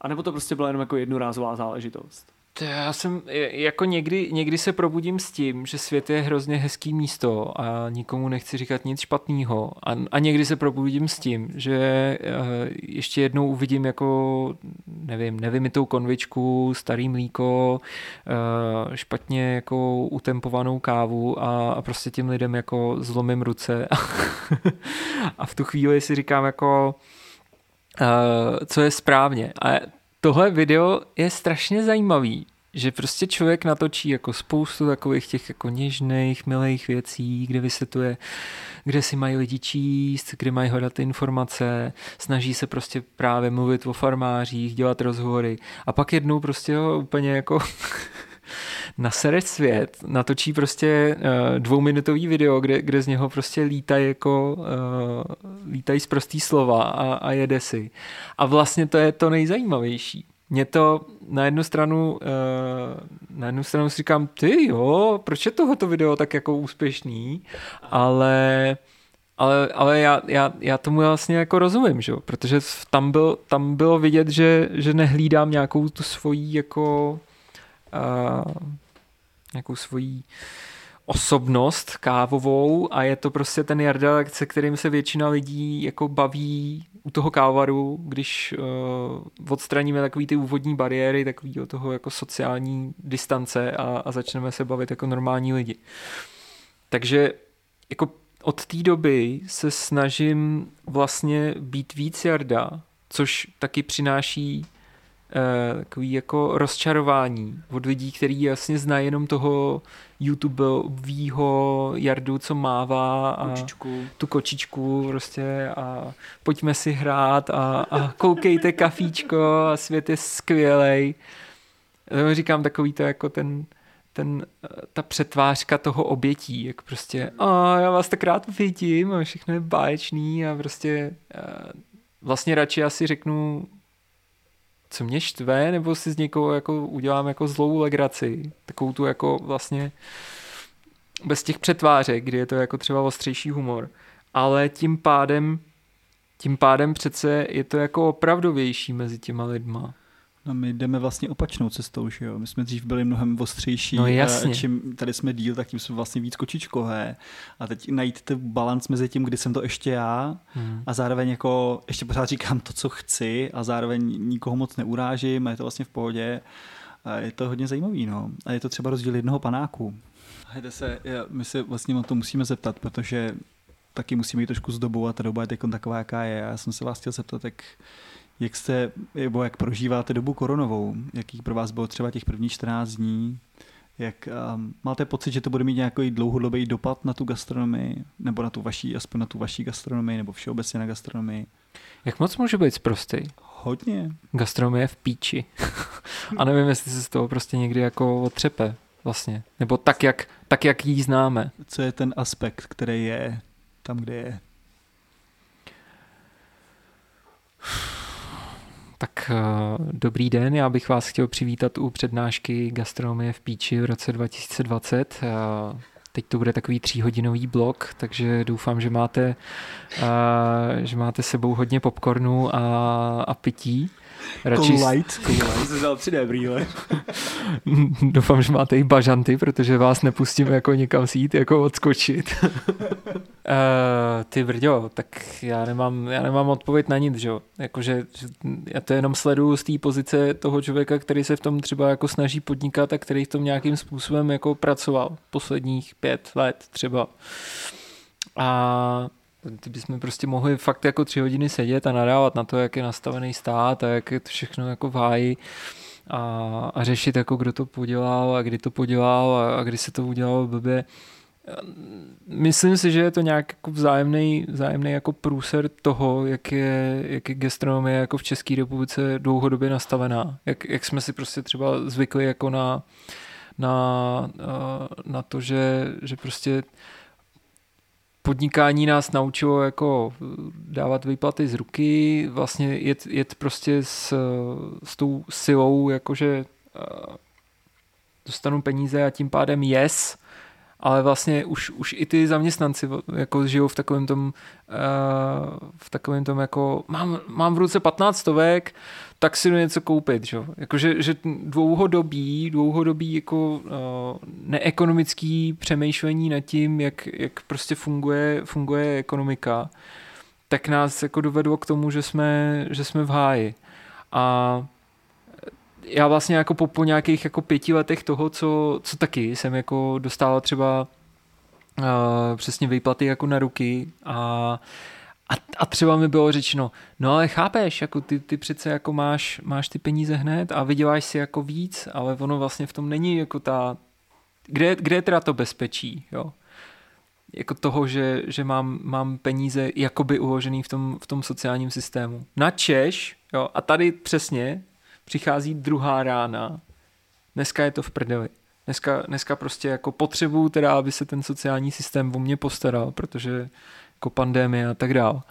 A nebo to prostě byla jenom jako jednorázová záležitost? To já jsem, jako někdy, někdy se probudím s tím, že svět je hrozně hezký místo a nikomu nechci říkat nic špatného. A, a někdy se probudím s tím, že uh, ještě jednou uvidím jako, nevím, nevymitou konvičku, starý mlíko, uh, špatně jako utempovanou kávu a, a prostě těm lidem jako zlomím ruce. a v tu chvíli si říkám jako, uh, co je správně. A tohle video je strašně zajímavý, že prostě člověk natočí jako spoustu takových těch jako něžných, milých věcí, kde vysvětluje, kde si mají lidi číst, kde mají hledat informace, snaží se prostě právě mluvit o farmářích, dělat rozhovory. A pak jednou prostě ho úplně jako na sere svět, natočí prostě uh, dvouminutový video, kde, kde z něho prostě lítají jako uh, lítají z prostý slova a, a jede si. A vlastně to je to nejzajímavější. Mě to na jednu stranu uh, na jednu stranu si říkám, ty jo, proč je tohoto video tak jako úspěšný, ale ale, ale já, já, já tomu vlastně jako rozumím, že? protože tam, byl, tam bylo vidět, že, že nehlídám nějakou tu svoji jako uh, nějakou svoji osobnost kávovou a je to prostě ten Jarda, se kterým se většina lidí jako baví u toho kávaru, když uh, odstraníme takový ty úvodní bariéry, takový toho jako sociální distance a, a začneme se bavit jako normální lidi. Takže jako od té doby se snažím vlastně být víc Jarda, což taky přináší takový jako rozčarování od lidí, kteří jasně znají jenom toho YouTubeovýho Jardu, co mává a Kočičku. tu kočičku prostě a pojďme si hrát a, a koukejte kafíčko a svět je skvělej. Já říkám takový to jako ten, ten, ta přetvářka toho obětí, jak prostě a já vás tak rád vidím a všechno je báječný a prostě a vlastně radši asi řeknu co mě štve, nebo si z někoho jako udělám jako zlou legraci, takovou tu jako vlastně bez těch přetvářek, kdy je to jako třeba ostřejší humor. Ale tím pádem tím pádem přece je to jako opravdovější mezi těma lidma. No my jdeme vlastně opačnou cestou, že jo? My jsme dřív byli mnohem ostřejší. No jasně. A čím tady jsme díl, tak tím jsme vlastně víc kočičkové. A teď najít ten balans mezi tím, kdy jsem to ještě já hmm. a zároveň jako ještě pořád říkám to, co chci a zároveň nikoho moc neurážím a je to vlastně v pohodě. A je to hodně zajímavý, no. A je to třeba rozdíl jednoho panáku. Hejte se, já, my se vlastně o to musíme zeptat, protože taky musíme jít trošku z dobu a ta doba je taková, jaká je. Já jsem se vás chtěl zeptat, tak jak jste, nebo jak prožíváte dobu koronovou? Jaký pro vás bylo třeba těch prvních 14 dní? Jak um, máte pocit, že to bude mít nějaký dlouhodobý dopad na tu gastronomii, nebo na tu vaší, aspoň na tu vaší gastronomii, nebo všeobecně na gastronomii? Jak moc může být prostý? Hodně. Gastronomie v píči. A nevím, jestli se z toho prostě někdy jako otřepe vlastně. Nebo tak, jak, tak, jak jí známe. Co je ten aspekt, který je tam, kde je? Tak uh, dobrý den, já bych vás chtěl přivítat u přednášky Gastronomie v Píči v roce 2020. Uh, teď to bude takový tříhodinový blok, takže doufám, že máte, uh, že máte sebou hodně popcornu a, a pití. Radši... Cool light. Cool light. Jsi vzal 3D brýle. Doufám, že máte i bažanty, protože vás nepustíme jako někam si jít, jako odskočit. uh, ty brďo, tak já nemám, já nemám odpověď na nic, že jo. Jakože já to jenom sleduju z té pozice toho člověka, který se v tom třeba jako snaží podnikat a který v tom nějakým způsobem jako pracoval posledních pět let třeba. A ty bychom prostě mohli fakt jako tři hodiny sedět a nadávat na to, jak je nastavený stát a jak je to všechno jako v háji a, a řešit, jako kdo to podělal a kdy to podělal a, a kdy se to udělalo blbě. Myslím si, že je to nějak jako vzájemný, vzájemný jako průser toho, jak je, jak je gastronomie jako v České republice dlouhodobě nastavená. Jak, jak jsme si prostě třeba zvykli jako na, na, na to, že, že prostě podnikání nás naučilo jako dávat výplaty z ruky, vlastně jet, jet prostě s, s tou silou, jakože uh, dostanu peníze a tím pádem yes, ale vlastně už, už i ty zaměstnanci jako žijou v takovém tom, uh, v takovém tom jako mám, mám v ruce 15 stovek, tak si jdu něco koupit. Že? Jako, že, že dlouhodobý, dlouhodobý jako, uh, neekonomický přemýšlení nad tím, jak, jak prostě funguje, funguje ekonomika, tak nás jako dovedlo k tomu, že jsme, že jsme v háji. A já vlastně jako po, po nějakých jako pěti letech toho, co, co taky jsem jako dostával třeba uh, přesně výplaty jako na ruky a a, a třeba mi bylo řečeno, no ale chápeš, jako ty, ty přece jako máš, máš ty peníze hned a vyděláš si jako víc, ale ono vlastně v tom není jako ta, kde, kde je teda to bezpečí, jo? Jako toho, že, že mám, mám peníze jakoby uložený v tom, v tom sociálním systému. Na Češ, jo, a tady přesně přichází druhá rána, dneska je to v prdeli. Dneska, dneska prostě jako potřebuju teda, aby se ten sociální systém o mě postaral, protože jako pandemie a tak dál.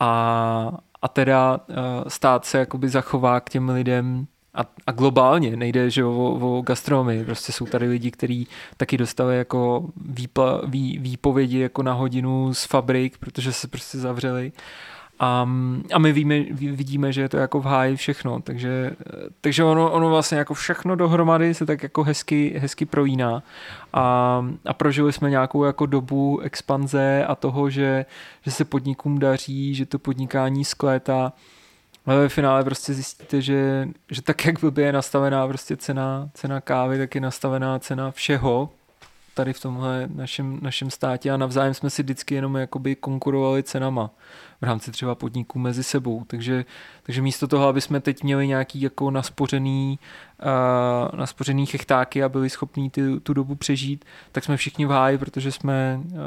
A, a teda uh, stát se jakoby zachová k těm lidem a, a globálně, nejde že o, o gastronomii, prostě jsou tady lidi, kteří taky dostali jako výpla, vý, výpovědi jako na hodinu z fabrik, protože se prostě zavřeli a, a my víme, vidíme, že je to jako v háji všechno, takže, takže ono, ono vlastně jako všechno dohromady se tak jako hezky, hezky projíná a, a prožili jsme nějakou jako dobu expanze a toho, že, že se podnikům daří, že to podnikání sklétá, ale ve finále prostě zjistíte, že, že tak, jak blbě je nastavená prostě cena, cena kávy, tak je nastavená cena všeho tady v tomhle našem, našem státě a navzájem jsme si vždycky jenom jakoby konkurovali cenama v rámci třeba podniků mezi sebou. Takže, takže místo toho, aby jsme teď měli nějaký jako naspořený, uh, naspořený chechtáky a byli schopní ty, tu dobu přežít, tak jsme všichni v háji, protože jsme, uh,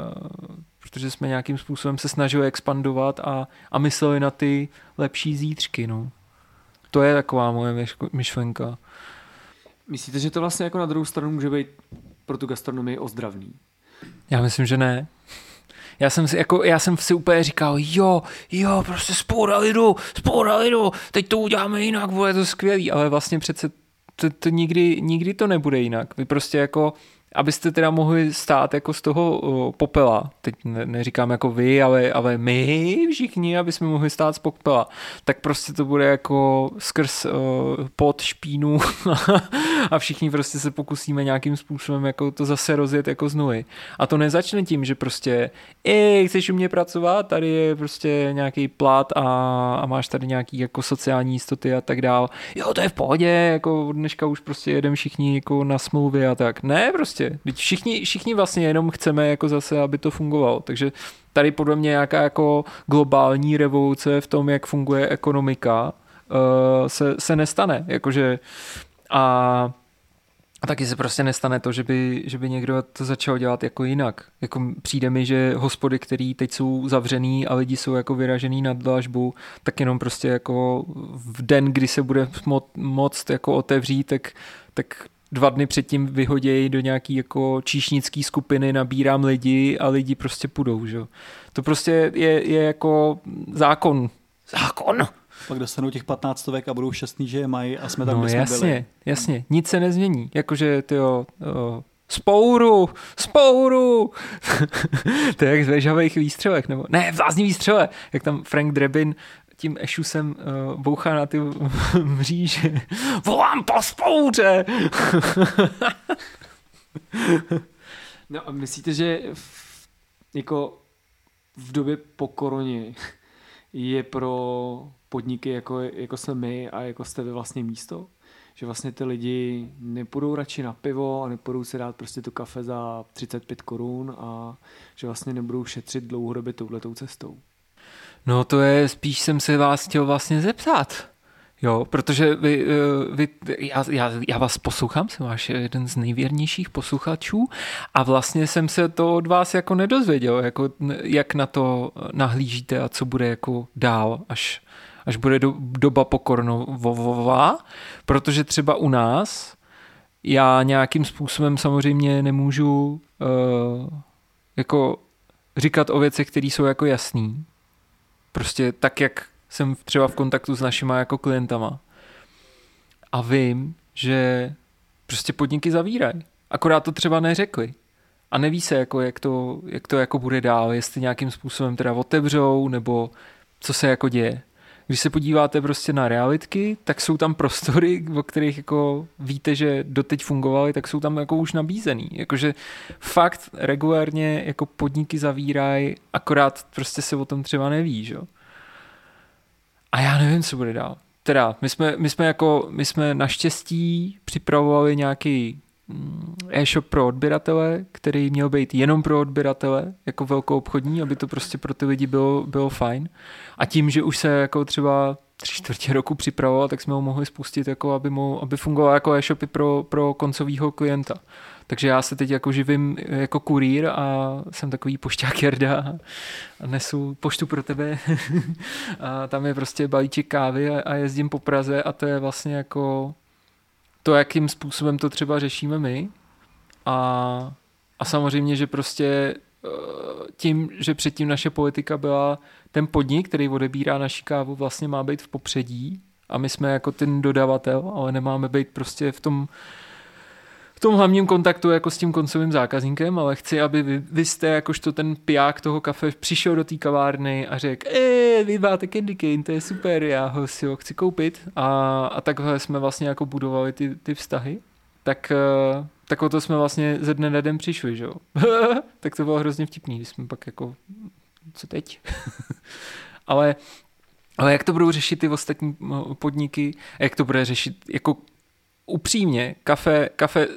protože jsme nějakým způsobem se snažili expandovat a, a mysleli na ty lepší zítřky. No. To je taková moje myšlenka. Myslíte, že to vlastně jako na druhou stranu může být pro tu gastronomii ozdravný? Já myslím, že ne. Já jsem si, jako, já jsem si úplně říkal, jo, jo, prostě spoura lidu, spoura lidu, teď to uděláme jinak, bude to skvělý, ale vlastně přece to, to nikdy, nikdy to nebude jinak. Vy prostě jako abyste teda mohli stát jako z toho popela, teď ne, neříkám jako vy, ale, ale my všichni, aby jsme mohli stát z popela, tak prostě to bude jako skrz uh, pod špínu a všichni prostě se pokusíme nějakým způsobem jako to zase rozjet jako z nuly. A to nezačne tím, že prostě ej, chceš u mě pracovat, tady je prostě nějaký plat a, a máš tady nějaký jako sociální jistoty a tak dál. Jo, to je v pohodě, jako dneška už prostě jedem všichni jako na smlouvě a tak. Ne, prostě Teď všichni, všichni vlastně jenom chceme jako zase, aby to fungovalo. Takže tady podle mě nějaká jako globální revoluce v tom, jak funguje ekonomika, uh, se, se nestane. Jakože a a taky se prostě nestane to, že by, že by někdo to začal dělat jako jinak. Jako přijde mi, že hospody, které teď jsou zavřený a lidi jsou jako vyražený na dlažbu, tak jenom prostě jako v den, kdy se bude mo- moct jako otevřít, tak, tak dva dny předtím vyhodějí do nějaký jako číšnický skupiny, nabírám lidi a lidi prostě půjdou, že? To prostě je, je jako zákon. Zákon! Pak dostanou těch 15 stovek a budou šťastní, že je mají a jsme tam, no, kde jasně, jsme byli. jasně, nic se nezmění. Jakože, ty jo, spouru, spouru. to je jak z vežavých výstřelek, nebo ne, vlázní výstřele, jak tam Frank Drebin tím ešusem uh, bouchá na ty mříže. Volám po spouře! no a myslíte, že v, jako v době po koroně je pro podniky, jako, jako jsme my a jako jste vy vlastně místo? Že vlastně ty lidi nepůjdou radši na pivo a nepůjdou si dát prostě tu kafe za 35 korun a že vlastně nebudou šetřit dlouhodobě touhletou cestou. No to je, spíš jsem se vás chtěl vlastně zeptat. Jo, protože vy, eh, vy já, já, já vás poslouchám, jsem váš jeden z nejvěrnějších posluchačů a vlastně jsem se to od vás jako nedozvěděl, jako jak na to nahlížíte a co bude jako dál, až, až bude do, doba pokornovová, protože třeba u nás já nějakým způsobem samozřejmě nemůžu uh, jako říkat o věcech, které jsou jako jasný, Prostě tak, jak jsem třeba v kontaktu s našima jako klientama. A vím, že prostě podniky zavírají. Akorát to třeba neřekli. A neví se, jako, jak, to, jak to jako bude dál, jestli nějakým způsobem teda otevřou, nebo co se jako děje. Když se podíváte prostě na realitky, tak jsou tam prostory, o kterých jako víte, že doteď fungovaly, tak jsou tam jako už nabízený. Jakože fakt regulárně jako podniky zavírají, akorát prostě se o tom třeba neví, že? A já nevím, co bude dál. Teda, my jsme, my jsme jako, my jsme naštěstí připravovali nějaký e-shop pro odběratele, který měl být jenom pro odběratele, jako velkou obchodní, aby to prostě pro ty lidi bylo, bylo fajn. A tím, že už se jako třeba tři čtvrtě roku připravoval, tak jsme ho mohli spustit, jako aby, mu, aby fungoval jako e-shopy pro, pro koncového klienta. Takže já se teď jako živím jako kurýr a jsem takový pošťák Jarda a nesu poštu pro tebe. a tam je prostě balíček kávy a, a jezdím po Praze a to je vlastně jako to, jakým způsobem to třeba řešíme my. A, a samozřejmě, že prostě eh, tím, že předtím naše politika byla ten podnik, který odebírá naši kávu, vlastně má být v popředí a my jsme jako ten dodavatel, ale nemáme být prostě v tom v tom hlavním kontaktu jako s tím koncovým zákazníkem, ale chci, aby vy, vy jste jakožto ten piják toho kafe přišel do té kavárny a řekl, e, vy máte candy cane, to je super, já ho si ho chci koupit a, a takhle jsme vlastně jako budovali ty, ty vztahy. Tak, eh, tak o to jsme vlastně ze dne na den přišli, že jo. tak to bylo hrozně vtipný, když jsme pak jako, co teď? ale ale jak to budou řešit ty ostatní podniky, jak to bude řešit jako upřímně, kafe, kafe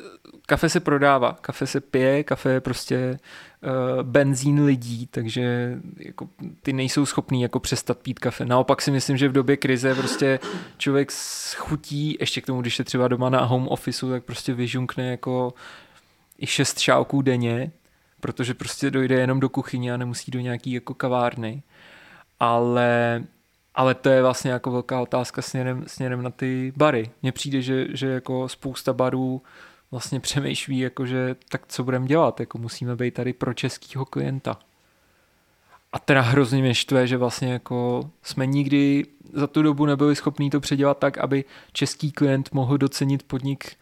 kafe se prodává, kafe se pije, kafe je prostě uh, benzín lidí, takže jako, ty nejsou schopný jako přestat pít kafe. Naopak si myslím, že v době krize prostě člověk schutí, ještě k tomu, když je třeba doma na home officeu, tak prostě vyžunkne jako i šest šálků denně, protože prostě dojde jenom do kuchyně a nemusí do nějaký jako kavárny. Ale ale to je vlastně jako velká otázka směrem, směrem na ty bary. Mně přijde, že, že jako spousta barů vlastně přemýšlí, jako že tak co budeme dělat, jako musíme být tady pro českýho klienta. A teda hrozně mě štve, že vlastně jako jsme nikdy za tu dobu nebyli schopní to předělat tak, aby český klient mohl docenit podnik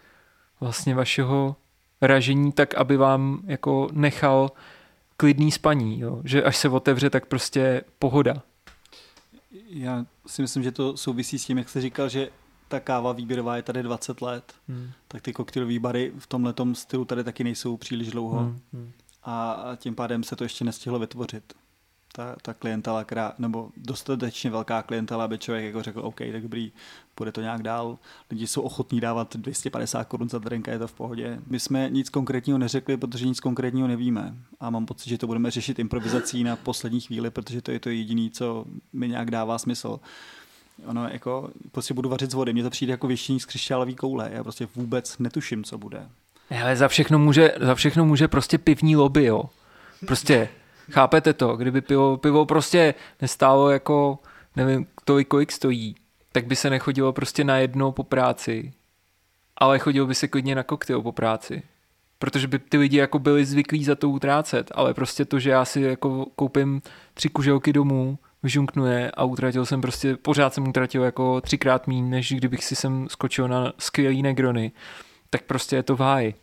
vlastně vašeho ražení tak, aby vám jako nechal klidný spaní, jo? že až se otevře, tak prostě pohoda. Já si myslím, že to souvisí s tím, jak jsi říkal, že ta káva výběrová je tady 20 let, hmm. tak ty koktejlové bary v tomhle stylu tady taky nejsou příliš dlouho. Hmm. Hmm. A tím pádem se to ještě nestihlo vytvořit ta, ta klientela, která, nebo dostatečně velká klientela, aby člověk jako řekl, OK, tak dobrý, bude to nějak dál. Lidi jsou ochotní dávat 250 korun za drinka, je to v pohodě. My jsme nic konkrétního neřekli, protože nic konkrétního nevíme. A mám pocit, že to budeme řešit improvizací na poslední chvíli, protože to je to jediné, co mi nějak dává smysl. Ono jako, prostě budu vařit z vody, mně to přijde jako věštění z křišťálový koule, já prostě vůbec netuším, co bude. Ale za všechno může, za všechno může prostě pivní lobby, jo. Prostě Chápete to? Kdyby pivo, pivo prostě nestálo jako, nevím, tolik, kolik stojí, tak by se nechodilo prostě na jedno po práci, ale chodilo by se klidně na koktejl po práci. Protože by ty lidi jako byli zvyklí za to utrácet, ale prostě to, že já si jako koupím tři kuželky domů, vyžunknuje a utratil jsem prostě, pořád jsem utratil jako třikrát mín, než kdybych si sem skočil na skvělý negrony, tak prostě je to v háji.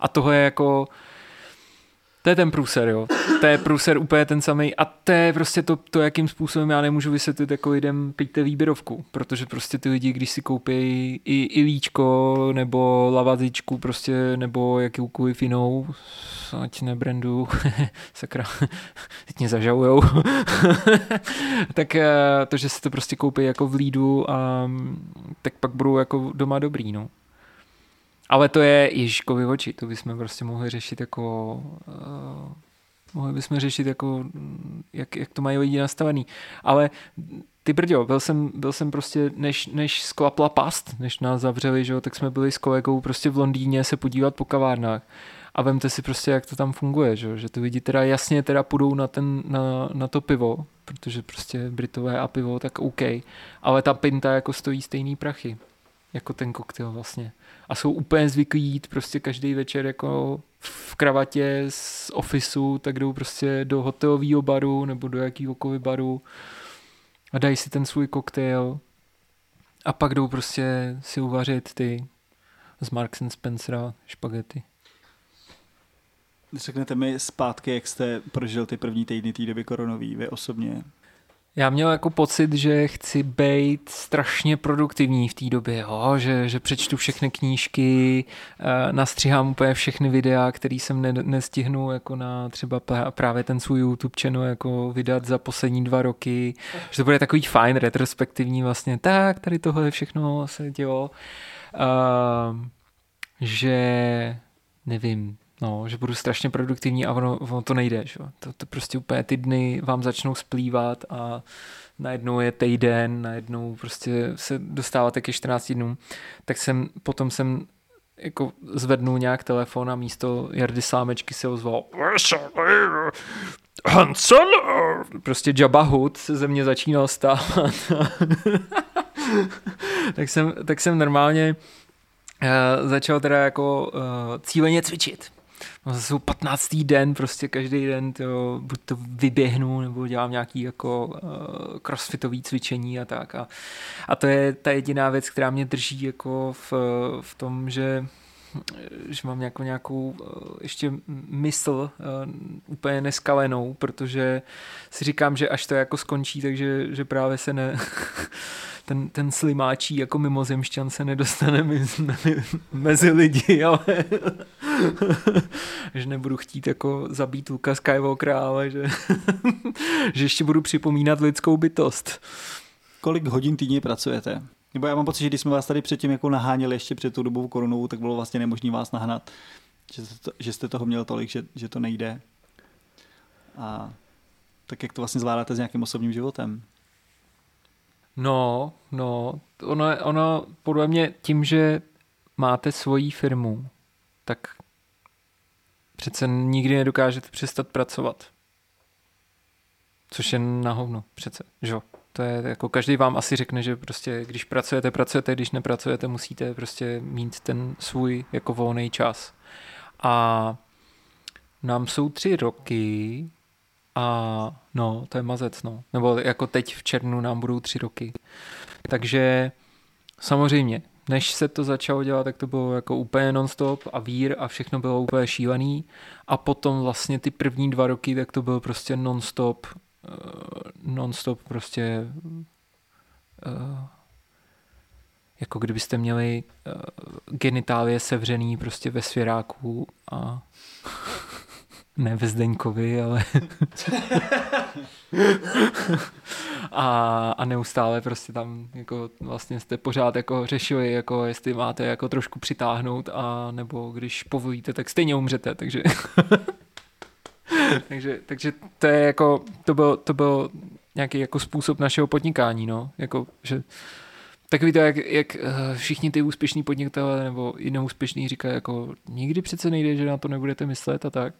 A toho je jako, to je ten průser, jo. To je průser úplně ten samý a to je prostě to, to, jakým způsobem já nemůžu vysvětlit jako lidem pijte výběrovku, protože prostě ty lidi, když si koupí i, i líčko nebo lavazičku prostě nebo jakoukoliv jinou, ať nebrandu, sakra, teď mě zažalujou, tak eh, to, že si to prostě koupí jako v lídu a tak pak budou jako doma dobrý, no. Ale to je Ježíškovi oči, to bychom prostě mohli řešit jako uh, mohli bychom řešit jako jak, jak to mají lidi nastavený. Ale ty brďo, byl jsem, byl jsem prostě, než, než sklapla past, než nás zavřeli, že jo, tak jsme byli s kolegou prostě v Londýně se podívat po kavárnách. A vemte si prostě, jak to tam funguje, že, že ty lidi teda jasně teda půjdou na, ten, na, na to pivo, protože prostě Britové a pivo, tak OK. Ale ta pinta jako stojí stejný prachy, jako ten koktejl vlastně a jsou úplně zvyklí jít prostě každý večer jako v kravatě z ofisu, tak jdou prostě do hotelového baru nebo do jakýhokoliv baru a dají si ten svůj koktejl a pak jdou prostě si uvařit ty z Marks and Spencera špagety. Řeknete mi zpátky, jak jste prožil ty první týdny té doby koronový, vy osobně? Já měl jako pocit, že chci být strašně produktivní v té době, jo? Že, že přečtu všechny knížky, eh, nastříhám úplně všechny videa, které jsem ne, nestihnu jako na třeba právě ten svůj YouTube channel jako vydat za poslední dva roky, že to bude takový fajn, retrospektivní vlastně, tak tady tohle všechno se dělo, uh, že nevím, No, že budu strašně produktivní a ono, ono to nejde. Že? To, to prostě úplně ty dny vám začnou splývat a najednou je týden, najednou prostě se dostáváte ke 14 dnům. Tak jsem, potom jsem jako zvednul nějak telefon a místo Jardy Slámečky se ozval Hanson! Prostě Jabba Hood se ze mě začínal stávat. tak, jsem, tak jsem normálně uh, začal teda jako uh, cíleně cvičit no, jsou 15. den, prostě každý den to, buď to vyběhnu, nebo dělám nějaký jako uh, crossfitový cvičení a tak. A, a to je ta jediná věc, která mě drží jako v, v tom, že že mám nějakou, nějakou eh, ještě mysl uh, úplně neskalenou, protože si říkám, že až to jako skončí, takže že právě se ne ten, ten slimáčí jako mimozemšťan se nedostane mezi, mezi lidi, ale že nebudu chtít jako zabít Luka Skywalkera, ale že, že ještě budu připomínat lidskou bytost. Kolik hodin týdně pracujete? Nebo já mám pocit, že když jsme vás tady předtím jako naháněli ještě před tou dobou koronou, tak bylo vlastně nemožné vás nahnat Že, to, že jste toho měl tolik, že, že to nejde. A tak jak to vlastně zvládáte s nějakým osobním životem? No, no, ono, ono podle mě tím, že máte svoji firmu, tak přece nikdy nedokážete přestat pracovat. Což je na hovno přece, že To je jako každý vám asi řekne, že prostě když pracujete, pracujete, když nepracujete, musíte prostě mít ten svůj jako volný čas. A nám jsou tři roky a no, to je mazec, no. Nebo jako teď v červnu nám budou tři roky. Takže samozřejmě, než se to začalo dělat, tak to bylo jako úplně nonstop a vír a všechno bylo úplně šílený. A potom vlastně ty první dva roky, tak to bylo prostě nonstop, nonstop prostě uh, jako kdybyste měli uh, genitálie sevřený prostě ve svěráku a ne ve Zdeňkovi, ale a, a neustále prostě tam jako vlastně jste pořád jako řešili, jako jestli máte jako trošku přitáhnout a nebo když povolíte, tak stejně umřete, takže takže, takže to je jako, to byl, to byl nějaký jako způsob našeho podnikání, no, jako, že Takový to, jak, jak eh, všichni ty úspěšní podnikatelé nebo i neúspěšní říkají, jako nikdy přece nejde, že na to nebudete myslet a tak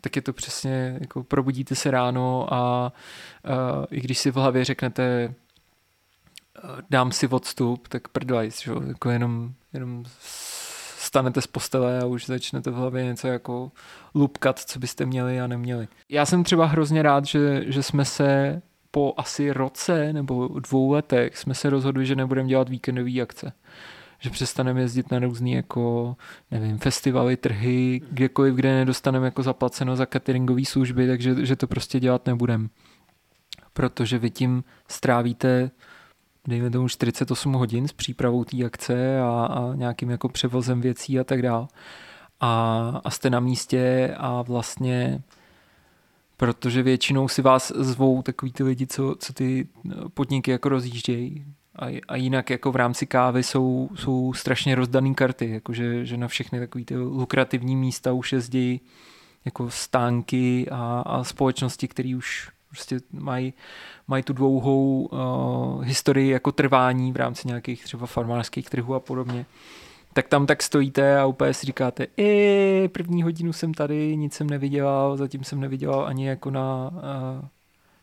tak je to přesně, jako probudíte se ráno a, a i když si v hlavě řeknete dám si odstup, tak prdlajs, že? jako jenom, jenom stanete z postele a už začnete v hlavě něco jako lupkat, co byste měli a neměli. Já jsem třeba hrozně rád, že, že jsme se po asi roce nebo dvou letech jsme se rozhodli, že nebudeme dělat víkendové akce že přestaneme jezdit na různý jako, nevím, festivaly, trhy, kdekoliv, kde nedostaneme jako zaplaceno za cateringové služby, takže že to prostě dělat nebudem. Protože vy tím strávíte dejme tomu 48 hodin s přípravou té akce a, a nějakým jako převozem věcí a tak dál. A, a jste na místě a vlastně protože většinou si vás zvou takový ty lidi, co, co ty podniky jako rozjíždějí, a, a jinak jako v rámci kávy jsou, jsou strašně rozdaný karty, jakože že na všechny takové ty lukrativní místa už jezdí jako stánky a, a společnosti, které už prostě mají, mají tu dlouhou uh, historii jako trvání v rámci nějakých třeba farmářských trhů a podobně. Tak tam tak stojíte a úplně si říkáte, e, první hodinu jsem tady, nic jsem nevydělal, zatím jsem nevydělal ani jako na, uh,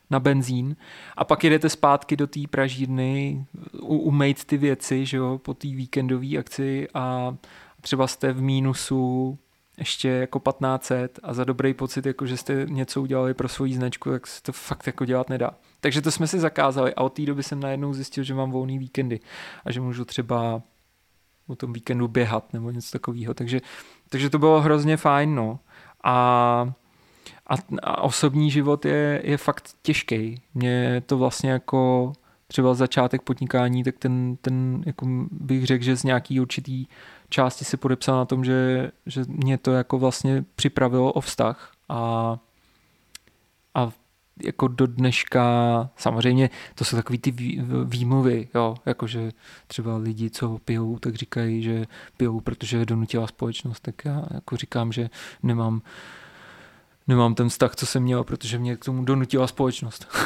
na benzín a pak jedete zpátky do té pražírny umejt ty věci, že jo, po té víkendové akci a třeba jste v mínusu ještě jako 1500 a za dobrý pocit, jako že jste něco udělali pro svoji značku, tak se to fakt jako dělat nedá. Takže to jsme si zakázali a od té doby jsem najednou zjistil, že mám volný víkendy a že můžu třeba o tom víkendu běhat nebo něco takového. Takže, takže to bylo hrozně fajn, no. A a, a osobní život je, je fakt těžký. Mě to vlastně jako třeba začátek podnikání, tak ten, ten jako bych řekl, že z nějaký určitý části se podepsal na tom, že, že mě to jako vlastně připravilo o vztah a, a jako do dneška, samozřejmě to jsou takový ty výmluvy, jo, jakože třeba lidi, co pijou, tak říkají, že pijou, protože je donutila společnost, tak já jako říkám, že nemám nemám ten vztah, co jsem měl, protože mě k tomu donutila společnost.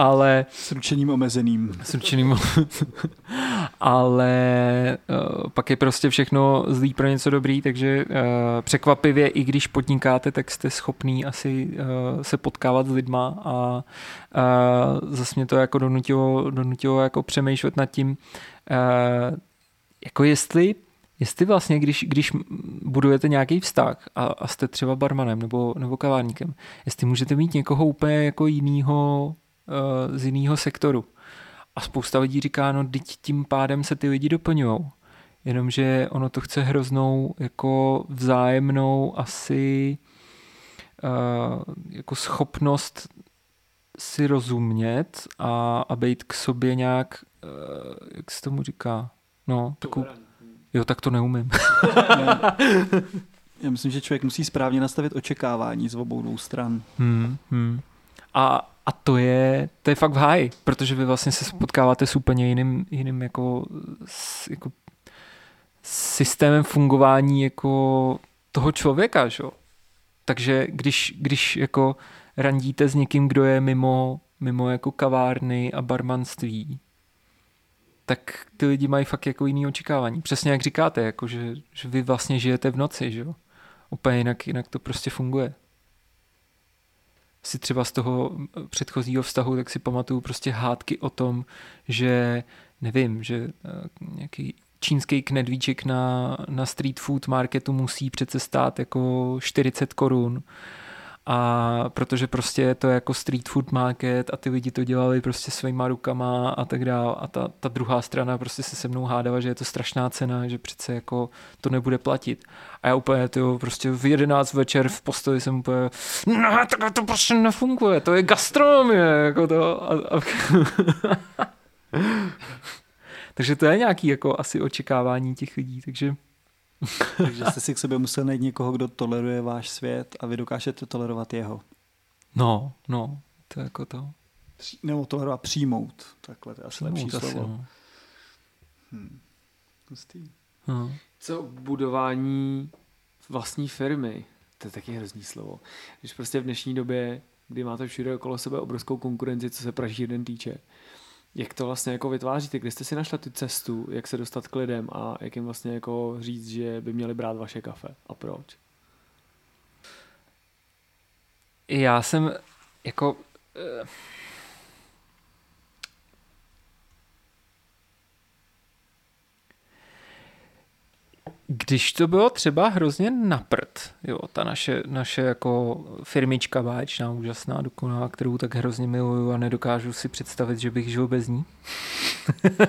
ale... S ručením omezeným. S ručením Ale uh, pak je prostě všechno zlý pro něco dobrý, takže uh, překvapivě, i když podnikáte, tak jste schopný asi uh, se potkávat s lidma a uh, zase mě to jako donutilo, donutilo jako přemýšlet nad tím, uh, jako jestli jestli vlastně, když, když budujete nějaký vztah a, a jste třeba barmanem nebo, nebo kavárníkem, jestli můžete mít někoho úplně jako jinýho z jiného sektoru. A spousta lidí říká, no teď tím pádem se ty lidi doplňují. Jenomže ono to chce hroznou jako vzájemnou asi uh, jako schopnost si rozumět a, a být k sobě nějak, uh, jak se tomu říká, no, takovou, Jo, tak to neumím. Já myslím, že člověk musí správně nastavit očekávání z obou dvou stran. Hmm, hmm. A, a to je, to je fakt v háji, protože vy vlastně se potkáváte s úplně jiným, jiným jako, s, jako systémem fungování jako toho člověka, že? Takže když, když jako randíte s někým, kdo je mimo, mimo jako kavárny a barmanství, tak ty lidi mají fakt jako jiný očekávání. Přesně jak říkáte, jako že, že vy vlastně žijete v noci, že jo? Úplně jinak, jinak to prostě funguje. Si třeba z toho předchozího vztahu, tak si pamatuju prostě hádky o tom, že nevím, že eh, nějaký čínský knedvíček na, na street food marketu musí přece stát jako 40 korun a protože prostě je to jako street food market a ty lidi to dělali prostě svýma rukama a tak dále a ta, ta druhá strana prostě se se mnou hádala, že je to strašná cena, že přece jako to nebude platit. A já úplně to prostě v 11 večer v posteli jsem úplně no, tak to prostě nefunguje, to je gastronomie, jako to. A, a... takže to je nějaký jako asi očekávání těch lidí, takže takže jste si k sobě musel najít někoho, kdo toleruje váš svět a vy dokážete tolerovat jeho. No, no, to je jako to. Nebo tolerovat přijmout. Takhle, to je asi přijmout lepší asi, slovo. No. Hmm. Hmm. Co budování vlastní firmy? To je taky hrozný slovo. Když prostě v dnešní době, kdy máte všude okolo sebe obrovskou konkurenci, co se praží jeden týče, jak to vlastně jako vytváříte? Kde jste si našla tu cestu, jak se dostat k lidem a jak jim vlastně jako říct, že by měli brát vaše kafe a proč? Já jsem jako... Uh Když to bylo třeba hrozně naprt, jo, ta naše, naše jako firmička báječná, úžasná, dokonalá, kterou tak hrozně miluju a nedokážu si představit, že bych žil bez ní.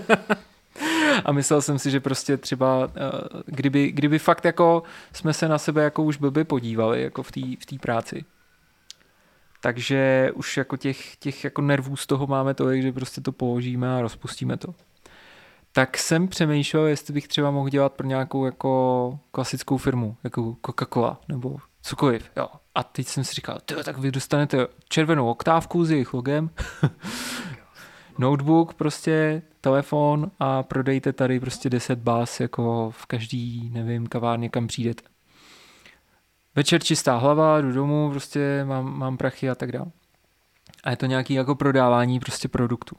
a myslel jsem si, že prostě třeba, eh, kdyby, kdyby fakt jako jsme se na sebe jako už blbě podívali, jako v té v práci, takže už jako těch, těch jako nervů z toho máme to, že prostě to položíme a rozpustíme to tak jsem přemýšlel, jestli bych třeba mohl dělat pro nějakou jako klasickou firmu, jako Coca-Cola nebo cokoliv. Jo. A teď jsem si říkal, tak vy dostanete červenou oktávku s jejich logem, notebook, prostě telefon a prodejte tady prostě 10 bás jako v každý, nevím, kavárně, kam přijdete. Večer čistá hlava, jdu domů, prostě mám, mám prachy a tak dále. A je to nějaký jako prodávání prostě produktu.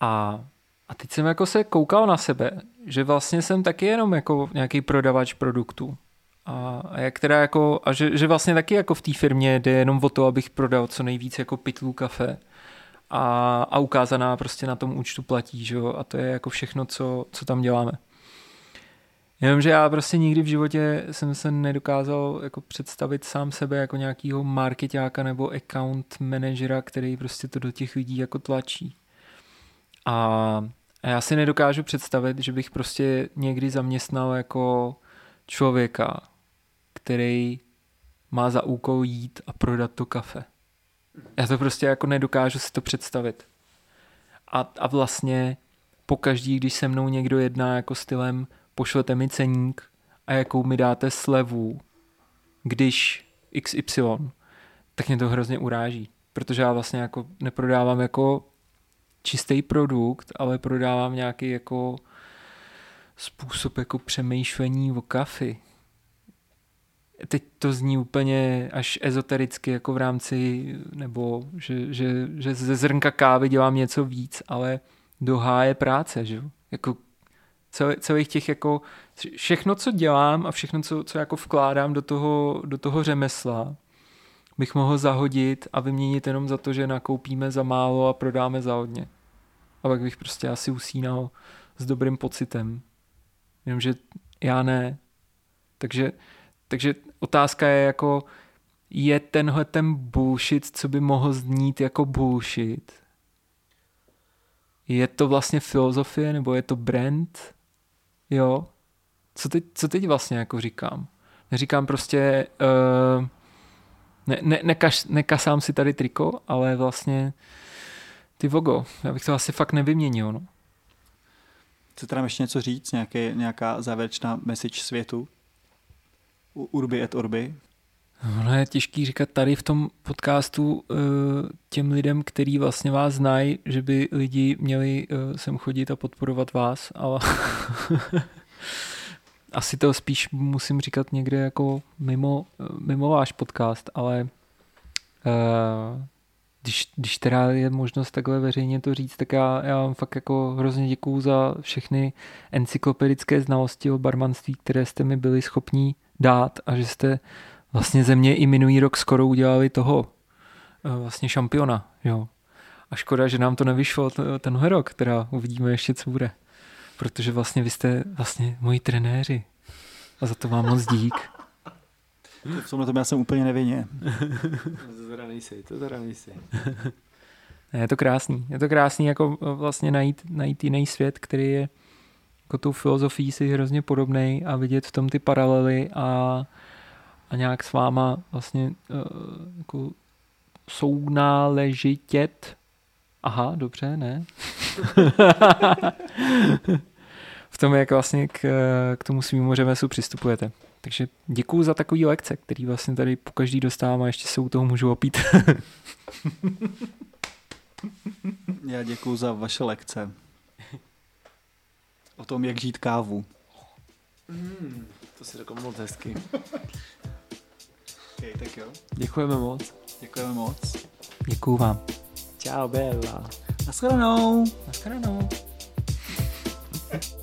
A a teď jsem jako se koukal na sebe, že vlastně jsem taky jenom jako nějaký prodavač produktů. A, a jak teda jako, a že, že vlastně taky jako v té firmě jde jenom o to, abych prodal co nejvíc jako pytlů kafe a, a ukázaná prostě na tom účtu platí, že jo? a to je jako všechno, co, co tam děláme. Jenomže já prostě nikdy v životě jsem se nedokázal jako představit sám sebe jako nějakýho marketáka nebo account managera, který prostě to do těch lidí jako tlačí. A a já si nedokážu představit, že bych prostě někdy zaměstnal jako člověka, který má za úkol jít a prodat to kafe. Já to prostě jako nedokážu si to představit. A, a vlastně pokaždý, když se mnou někdo jedná jako stylem pošlete mi ceník a jakou mi dáte slevu, když XY, tak mě to hrozně uráží. Protože já vlastně jako neprodávám jako čistý produkt, ale prodávám nějaký jako způsob jako přemýšlení o kafi. Teď to zní úplně až ezotericky jako v rámci, nebo že, že, že ze zrnka kávy dělám něco víc, ale do je práce, že Jako celý, celých těch jako všechno, co dělám a všechno, co, co jako vkládám do toho, do toho řemesla, bych mohl zahodit a vyměnit jenom za to, že nakoupíme za málo a prodáme za hodně. A pak bych prostě asi usínal s dobrým pocitem. Jenomže já ne. Takže, takže otázka je jako, je tenhle ten bullshit, co by mohl znít jako bullshit? Je to vlastně filozofie, nebo je to brand? Jo? Co teď, co teď vlastně jako říkám? Neříkám prostě, uh, ne, ne, nekaš, nekasám si tady triko, ale vlastně ty vogo, já bych to asi fakt nevyměnil. No. Chcete nám ještě něco říct? Nějaké, nějaká závěrečná message světu? Urbi et Orbi? No je těžký říkat tady v tom podcastu uh, těm lidem, který vlastně vás znají, že by lidi měli uh, sem chodit a podporovat vás, ale asi to spíš musím říkat někde jako mimo, mimo váš podcast, ale uh, když, když teda je možnost takhle veřejně to říct, tak já, já vám fakt jako hrozně děkuju za všechny encyklopedické znalosti o barmanství, které jste mi byli schopní dát a že jste vlastně ze mě i minulý rok skoro udělali toho eh, vlastně šampiona, jo. A škoda, že nám to nevyšlo tenhle rok, teda uvidíme ještě, co bude. Protože vlastně vy jste vlastně moji trenéři. A za to vám moc dík. V tomhle tom já jsem úplně nevinně. to teda nejsi, to teda nejsi. Je to krásný. Je to krásný jako vlastně najít, najít jiný svět, který je jako tou filozofií si hrozně podobný a vidět v tom ty paralely a, a nějak s váma vlastně uh, jako sounáležitět. Aha, dobře, ne? v tom, jak vlastně k, k tomu svýmu řemesu přistupujete. Takže děkuju za takový lekce, který vlastně tady po každý dostávám a ještě se u toho můžu opít. Já děkuju za vaše lekce. O tom, jak žít kávu. Mm, to si řekl moc hezky. okay, tak jo. Děkujeme moc. Děkujeme moc. Děkuju vám. Ciao bella. Mascherano. Mascherano.